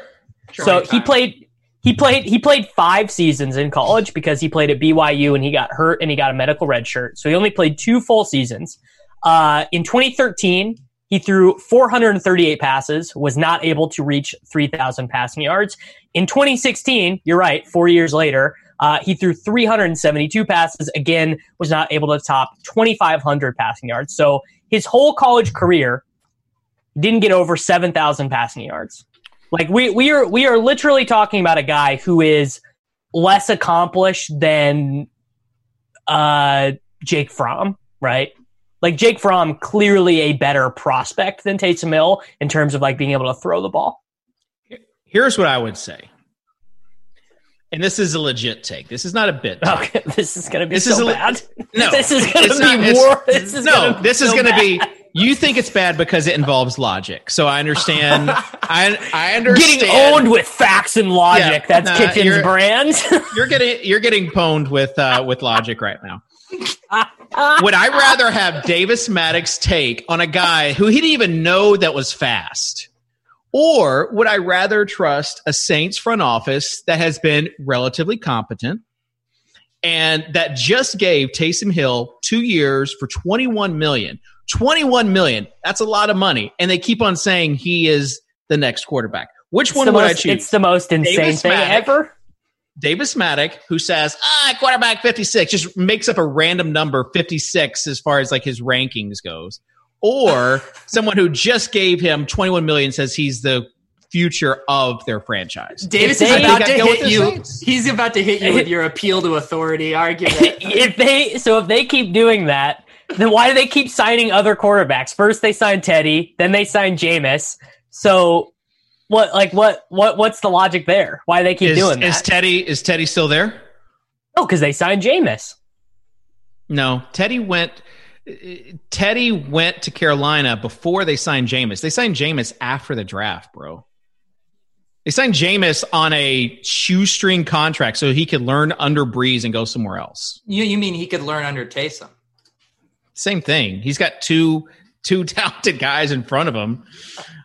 so he played he played he played five seasons in college because he played at BYU and he got hurt and he got a medical red shirt. So he only played two full seasons. Uh, in 2013, he threw 438 passes, was not able to reach 3,000 passing yards. In 2016, you're right, four years later, uh, he threw 372 passes. Again, was not able to top 2,500 passing yards. So his whole college career didn't get over 7,000 passing yards. Like we we are we are literally talking about a guy who is less accomplished than uh Jake Fromm, right? Like Jake Fromm, clearly a better prospect than Taysom Hill in terms of like being able to throw the ball. Here's what I would say. And this is a legit take. This is not a bit. take. Okay, [LAUGHS] this is gonna be This so is a- bad. [LAUGHS] No, [LAUGHS] this is gonna be not- more. This is no, this is so going to be. You think it's bad because it involves logic. So I understand. I I understand. getting owned with facts and logic. Yeah, That's nah, Kitchen's you're- brand. You're getting you're getting pwned with uh, with logic right now. Would I rather have Davis Mattek take on a guy who he didn't even know that was fast? Or would I rather trust a Saints front office that has been relatively competent and that just gave Taysom Hill two years for 21 million? 21 million. That's a lot of money. And they keep on saying he is the next quarterback. Which It's one would I choose? It's the most insane Davis thing Mattek. ever. Davis Mattek, who says, ah, quarterback 56, just makes up a random number 56 as far as like his rankings goes. Or someone who just gave him 21 million says he's the future of their franchise. Davis is about Gotta to go with hit you. Saints. He's about to hit you with your appeal to authority argument. [LAUGHS] if they so if they keep doing that, then why do they keep signing other quarterbacks? First they signed Teddy, then they signed Jameis. So what like what what what's the logic there? Why do they keep Is, doing is that? Teddy is Teddy still there? oh, because they signed Jameis. No, Teddy went. Teddy went to Carolina before they signed Jameis. They signed Jameis after the draft, bro. They signed Jameis on a shoestring contract so he could learn under Brees and go somewhere else. you, you mean he could learn under Taysom? Same thing. He's got two two [LAUGHS] talented guys in front of him.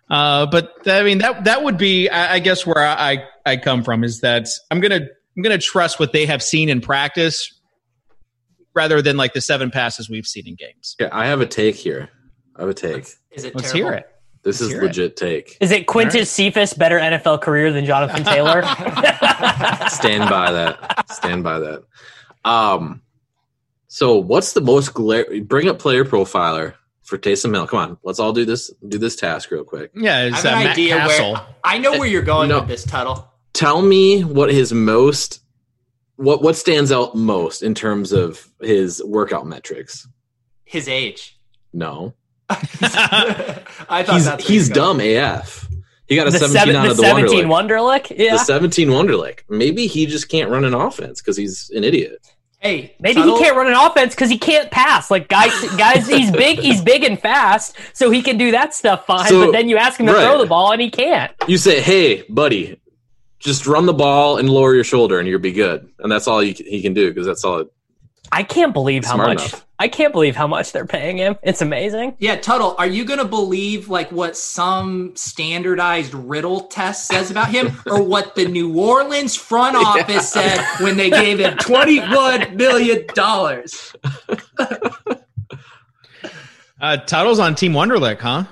Uh, but I mean that that would be, I, I guess, where I, I I come from is that I'm gonna I'm gonna trust what they have seen in practice rather than like the seven passes we've seen in games. Yeah, I have a take here. I have a take. Is it Let's terrible? hear it. This Let's is hear it. legit take. Is it Quintez Cephus better NFL career than Jonathan Taylor? [LAUGHS] Stand by that. Stand by that. Um, so what's the most glare? Bring up player profiler for Taysom Hill. Come on, let's all do this. Do this task real quick. Yeah, I have uh, an Matt idea Castle. where I know where you're going No. with this, Tuttle. Tell me what his most what what stands out most in terms of his workout metrics. His age. No, [LAUGHS] I thought he's he's dumb AF. He got a the 17 seven, out the of the 17 Wonderlic. Wonderlic? Yeah. The 17 Wonderlic. Maybe he just can't run an offense because he's an idiot. Hey, Maybe Tuttle- he can't run an offense because he can't pass. Like guys, guys, [LAUGHS] he's big, he's big and fast, so he can do that stuff fine. So- but then you ask him to right. throw the ball and he can't. You say, "Hey, buddy, just run the ball and lower your shoulder, and you'll be good." And that's all you, he can do because that's all. It, I can't believe how much. enough. I can't believe how much they're paying him. It's amazing. Yeah, Tuttle, are you going to believe like what some standardized riddle test says about him [LAUGHS] or what the New Orleans front office said when they gave him 21 million dollars? [LAUGHS] Uh, Tuttle's on Team Wonderlic, huh?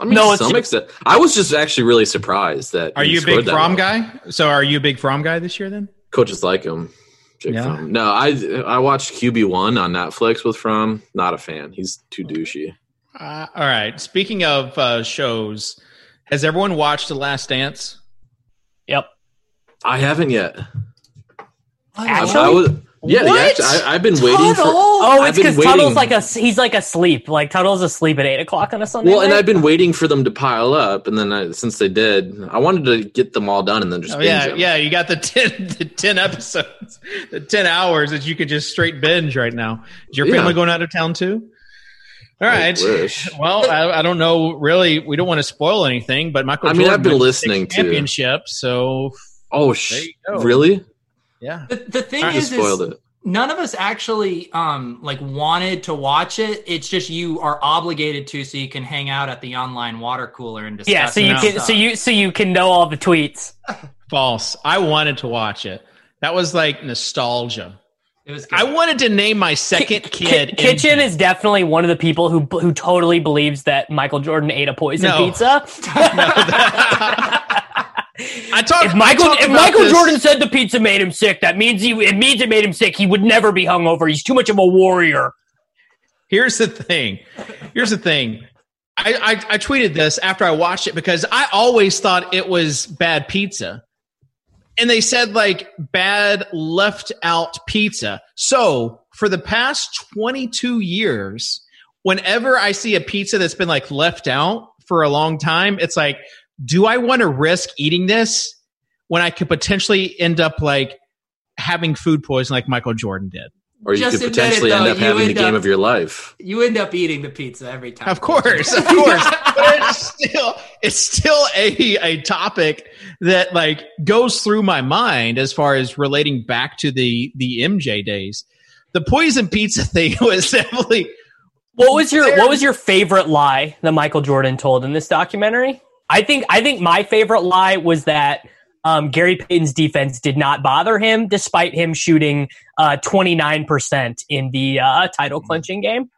I mean, No, it's- some extent, I was just actually really surprised that. Are you a big that Fromm well. guy? So are you a big Fromm guy this year then? Coaches like him. Jake Yeah. Fromm. No, I I watched QB one on Netflix with Fromm. Not a fan. He's too douchey. Uh, all right. Speaking of uh, shows, has everyone watched The Last Dance? Yep. I haven't yet. I, Actually, I was, yeah, the What? act- I, I've been waiting for. oh, I've it's been because Tuttle's like a he's like asleep. Like Tuttle's asleep at eight o'clock on a Sunday. Well, and. I've been waiting for them to pile up, and then I, since they did, I wanted to get them all done and then just Oh binge yeah, them. yeah. You got the [LAUGHS] ten, the ten episodes, the ten hours that you could just straight binge right now. Is your Yeah. family going out of town too? All right. I Well, I, I don't know. Really, we don't want to spoil anything, but Michael. I mean, Jordan I've been listening six to- championships. So Oh, There sh- you go. really? Yeah, The, the thing I is, spoiled is it. none of us actually um like wanted to watch it. It's just you are obligated to so you can hang out at the online water cooler and discuss. yeah, so you can stuff. so you so you can know all the tweets. [LAUGHS] false. I wanted to watch it. That was like nostalgia. It was good. I wanted to name my second Ki- kid. Kitchen MJ. is definitely one of the people who who totally believes that Michael Jordan ate a poison No. pizza. [LAUGHS] I talked. If Michael I if about Michael this- Jordan said the pizza made him sick, that means he it means it made him sick. He would never be hungover. He's too much of a warrior. Here's the thing. Here's the thing. I, I, I tweeted this after I watched it because I always thought it was bad pizza. And they said like bad left out pizza. So for the past 22 years, whenever I see a pizza that's been like left out for a long time, it's like, do I want to risk eating this when I could potentially end up like having food poisoning like Michael Jordan did? Or you Just could admit it, potentially though, end up you having the end game up- of your life. you end up eating the pizza every time. Of course, of [LAUGHS] course. but it's still it's still a a topic that like goes through my mind as far as relating back to the the MJ days. The poison pizza [LAUGHS] thing was definitely What was your what was your favorite lie that Michael Jordan told in this documentary? I think I think my favorite lie was that um, Gary Payton's defense did not bother him, despite him shooting twenty nine percent in the uh, title clinching game.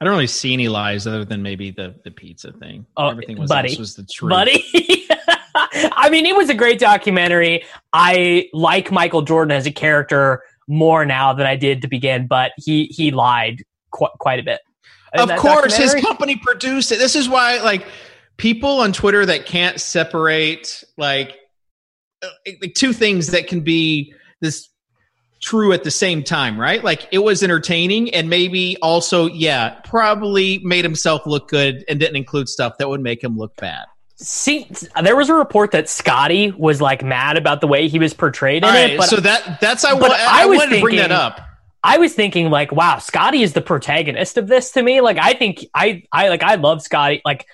I don't really see any lies other than maybe the the pizza thing. Oh, Everything was buddy. was the truth. buddy. [LAUGHS] I mean, it was a great documentary. I like Michael Jordan as a character more now than I did to begin, but he he lied qu- quite a bit. Of course, his company produced it. This is why, like, people on Twitter that can't separate, like, uh, like two things that can be this true at the same time, right? Like, it was entertaining and maybe also, yeah, probably made himself look good and didn't include stuff that would make him look bad. See, there was a report that Scottie was like mad about the way he was portrayed in All it, right, but so that that's I, but I I, was wanted to bring that up. I was thinking like, wow, Scottie is the protagonist of this to me. Like, I think I, I like, I love Scottie. Like,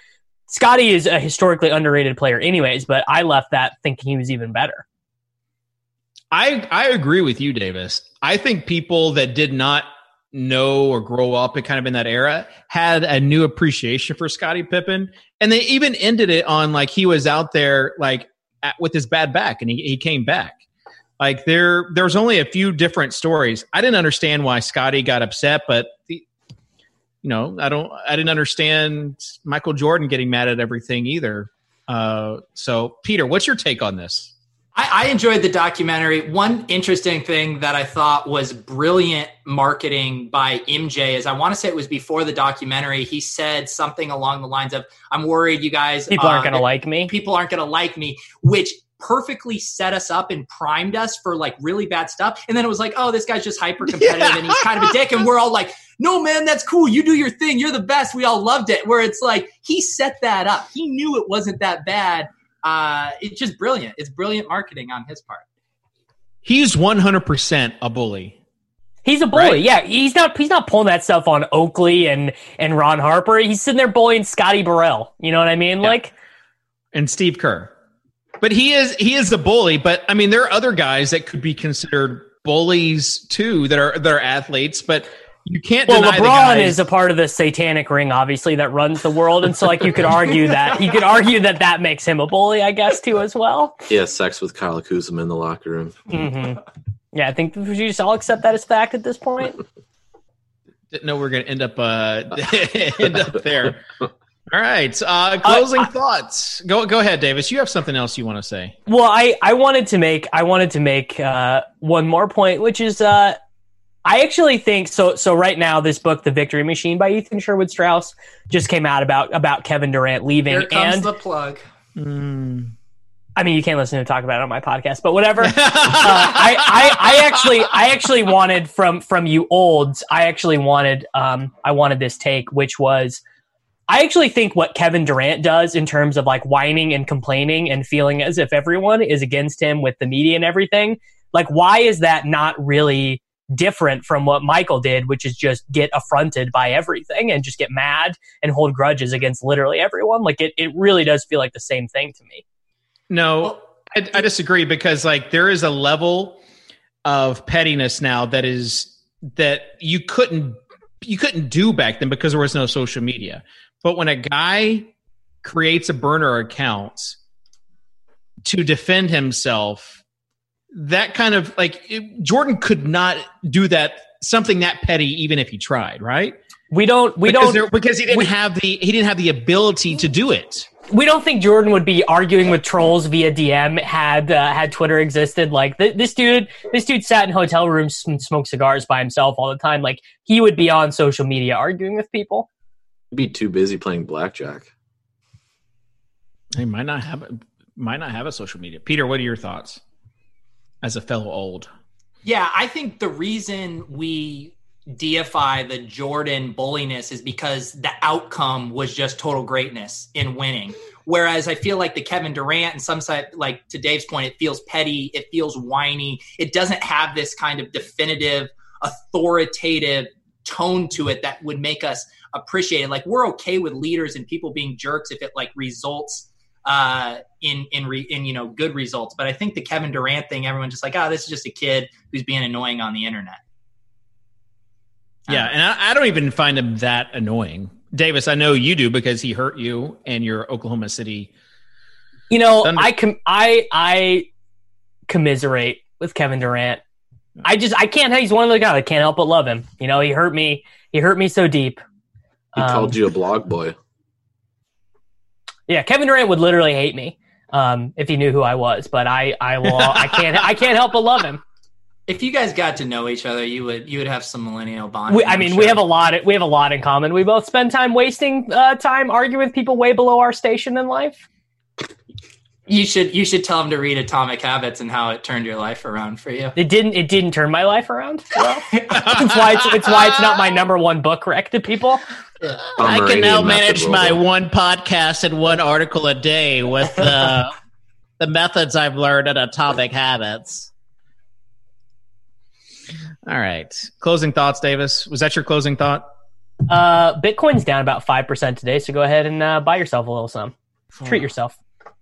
Scottie is a historically underrated player, anyways. But I left that thinking he was even better. I I agree with you, Davis. I think people that did not know or grow up and kind of in that era had a new appreciation for Scottie Pippen, and they even ended it on like he was out there like at, with his bad back, and he, he came back. Like there, there's only a few different stories. I didn't understand why Scottie got upset, but the, you know, I don't, I didn't understand Michael Jordan getting mad at everything either. Uh, so, Peter, what's your take on this? I, I enjoyed the documentary. One interesting thing that I thought was brilliant marketing by MJ is I want to say it was before the documentary. He said something along the lines of, "I'm worried you guys People aren't uh, going to like me. people aren't going to like me," which perfectly set us up and primed us for like really bad stuff. And then it was like, "Oh, this guy's just hyper competitive and he's kind of a dick," and we're all like. No man, that's cool. You do your thing. You're the best. We all loved it. Where it's like he set that up. He knew it wasn't that bad. Uh, it's just brilliant. It's brilliant marketing on his part. He's 100% a bully. He's a bully. Right. Yeah, he's not. He's not pulling that stuff on Oakley and and Ron Harper. He's sitting there bullying Scotty Burrell. You know what I mean? Yeah. Like, and Steve Kerr. But he is he is the bully. But I mean, there are other guys that could be considered bullies too that are that are athletes. But you can't well, deny the LeBron guys. is a part of the satanic ring, obviously, that runs the world, and so like you could argue that you could argue that that makes him a bully, I guess, too, as well. He has sex with Kyle Kuzma in the locker room. hmm Yeah, I think we should just all accept that as fact at this point. [LAUGHS] Didn't know we are going to end up uh, [LAUGHS] end up there. [LAUGHS] All right, uh, closing I- thoughts. Go go ahead, Davis. You have something else you want to say? Well, I, I wanted to make I wanted to make uh, one more point, which is uh, I actually think so. So right now, this book, "The Victory Machine" by Ethan Sherwood Strauss, just came out about about Kevin Durant leaving, Here comes and the plug. I mean, you can't listen to talk about it on my podcast, but whatever. [LAUGHS] uh, I, I, I actually, I actually wanted from from you olds. I actually wanted, um, I wanted this take, which was, I actually think what Kevin Durant does in terms of like whining and complaining and feeling as if everyone is against him with the media and everything. Like, why is that not really different from what Michael did, which is just get affronted by everything and just get mad and hold grudges against literally everyone? Like, it, it really does feel like the same thing to me. No, I, I disagree because like there is a level of pettiness now that is that you couldn't you couldn't do back then because there was no social media. But when a guy creates a burner account to defend himself, that kind of like it, Jordan could not do that something that petty even if he tried, right? We don't, we because don't, there- because he didn't we- have the he didn't have the ability to do it. we don't think Jordan would be arguing with trolls via DM had uh, had Twitter existed. Like th- this dude, this dude sat in hotel rooms and smoked cigars by himself all the time. Like he would be on social media arguing with people. He'd be too busy playing blackjack. He might not have might not have a social media. Peter, what are your thoughts as a fellow old? Yeah, I think the reason we deify the Jordan bulliness is because the outcome was just total greatness in winning. Whereas I feel like the Kevin Durant and some side, like to Dave's point, it feels petty, it feels whiny, it doesn't have this kind of definitive, authoritative tone to it that would make us appreciate it. Like we're okay with leaders and people being jerks if it like results uh, in in re, in you know good results. But I think the Kevin Durant thing, everyone's just like, oh, this is just a kid who's being annoying on the internet. Yeah, and I, I don't even find him that annoying. Davis, I know you do because he hurt you and your Oklahoma City. You know, Thunder- I com- I I commiserate with Kevin Durant. I just I can't. He's one of the guys I can't help but love him. You know, he hurt me. He hurt me so deep. He Um, called you a blog boy. Yeah, Kevin Durant would literally hate me um, if he knew who I was. But I, I will. I can't. I can't help but love him. If you guys got to know each other, you would you would have some millennial bond. We, I mean, we have a lot. We have a lot in common. We both spend time wasting uh, time arguing with people way below our station in life. You should you should tell him to read Atomic Habits and how it turned your life around for you. It didn't. It didn't turn my life around. Well, it's why it's, it's why it's not my number one book rec to people. I can now manage method my roll. one podcast and one article a day with uh, the methods I've learned at Atomic Habits. All right, closing thoughts, Davis. Was that your closing thought? Uh, Bitcoin's down about five percent today, so go ahead and uh, buy yourself a little some. Treat yourself.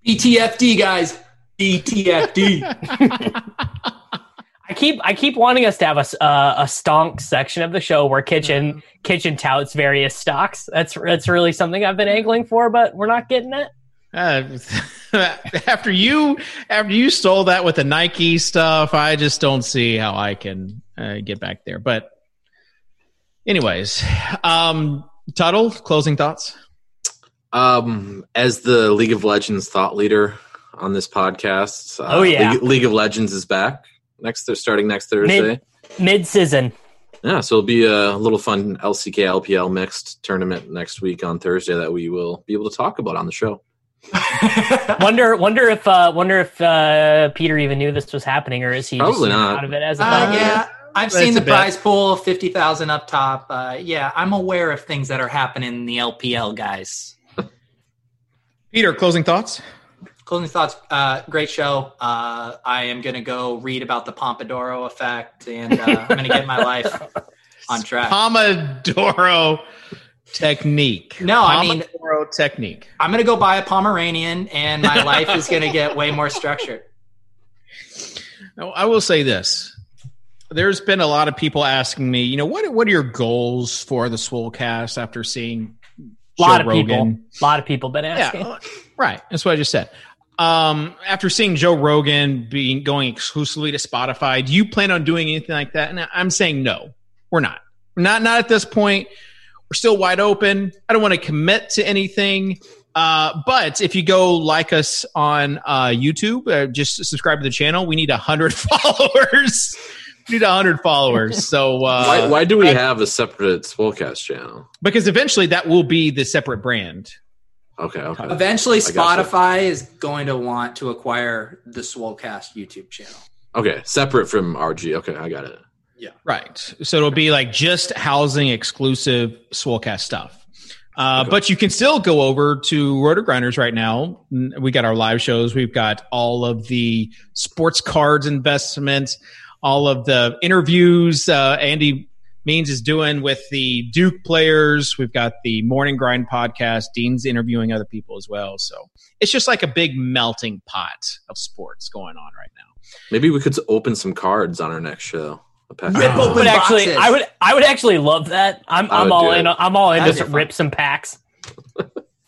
BTFD guys, BTFD. [LAUGHS] I keep I keep wanting us to have a s- uh, a stonk section of the show where kitchen kitchen touts various stocks. That's that's really something I've been angling for, but we're not getting it. Uh, [LAUGHS] after you after you stole that with the Nike stuff, I just don't see how I can uh, get back there. But, anyways, um, Tuttle, closing thoughts. Um, as the League of Legends thought leader on this podcast, uh, Oh, yeah. League, League of Legends is back next. They're starting next Thursday. Mid- Mid season. Yeah, so it'll be a little fun LCK LPL mixed tournament next week on Thursday that we will be able to talk about on the show. [LAUGHS] Wonder wonder if uh, wonder if uh, Peter even knew this was happening, or is he Probably just not. out of it as a Uh, yeah, I've That's seen the prize pool, fifty thousand up top. Uh, yeah, I'm aware of things that are happening in the LPL, guys. Peter, closing thoughts. Closing thoughts. Uh, great show. Uh, I am going to go read about the Pompadour effect, and uh, I'm going to get my life [LAUGHS] on track. Pomodoro technique. No, I mean- Pomodoro technique. I'm going to go buy a Pomeranian, and my life is going to get way more structured. Now, I will say this. There's been a lot of people asking me, you know, what what are your goals for the Swolecast after seeing A lot Joe of people. Rogan? A lot of people been asking. Yeah, right. That's what I just said. Um, after seeing Joe Rogan being going exclusively to Spotify, do you plan on doing anything like that? And I'm saying no, we're not. We're not not at this point. We're still wide open. I don't want to commit to anything. Uh, but if you go like us on uh, YouTube, uh, just subscribe to the channel. We need a hundred [LAUGHS] followers. we need hundred followers. So uh, [LAUGHS] why, why do we have a separate Swolecast channel? because eventually that will be the separate brand. Okay, okay. Eventually, I gotcha. Spotify is going to want to acquire the Swolecast YouTube channel. Okay, separate from RG. Okay, I got it. Yeah. Right. So it'll be like just housing exclusive Swolecast stuff. Uh, Okay. But you can still go over to RotoGrinders right now. We got our live shows. We've got all of the sports cards investments, all of the interviews uh, Andy Means is doing with the Duke players. We've got the Morning Grind podcast. Dean's interviewing other people as well. So it's just like a big melting pot of sports going on right now. Maybe we could open some cards on our next show. A pack- Rip open But actually, boxes. I would I would actually love that. I'm I I'm all in. it. I'm all in That'd to rip some packs.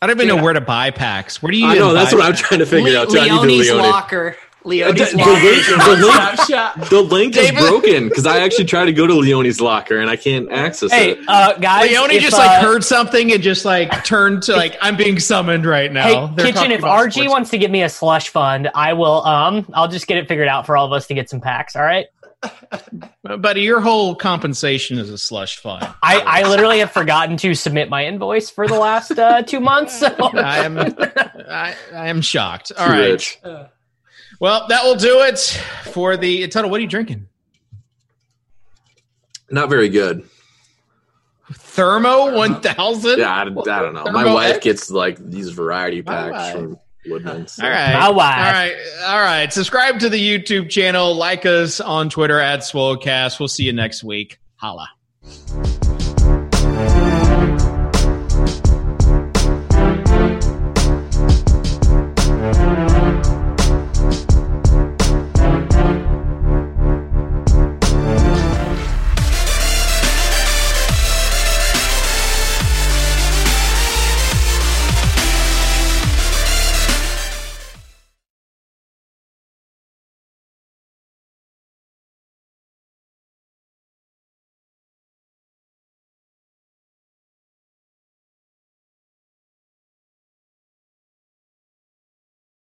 I don't even Dude, know where to buy packs. Where do you? I know that's buy what I'm trying to figure Le- out. Too. I Leone's Leone. locker. Leone's the locker. link- is the [LAUGHS] link- The link is broken because I actually tried to go to Leone's locker and I can't access Hey, it. uh, guys, Leone if, just uh, like heard something and just like turned to like I'm being summoned right now. Hey, They're kitchen. If RG sports. wants to give me a slush fund, I will. Um, I'll just get it figured out for all of us to get some packs. All right. [LAUGHS] buddy, your whole compensation is a slush fund. I, I literally have forgotten to submit my invoice for the last uh, two months. So [LAUGHS] I am I, I am shocked. All Too right. Rich. Well, that will do it for the Tuttle. What are you drinking? Not very good. Thermo one thousand. Yeah, I, I don't know. My wife X? gets like these variety packs wife. from Woodman's. so- All right. My wife. All right. All right. Subscribe to the YouTube channel. Like us on Twitter at Swolecast. We'll see you next week. Holla.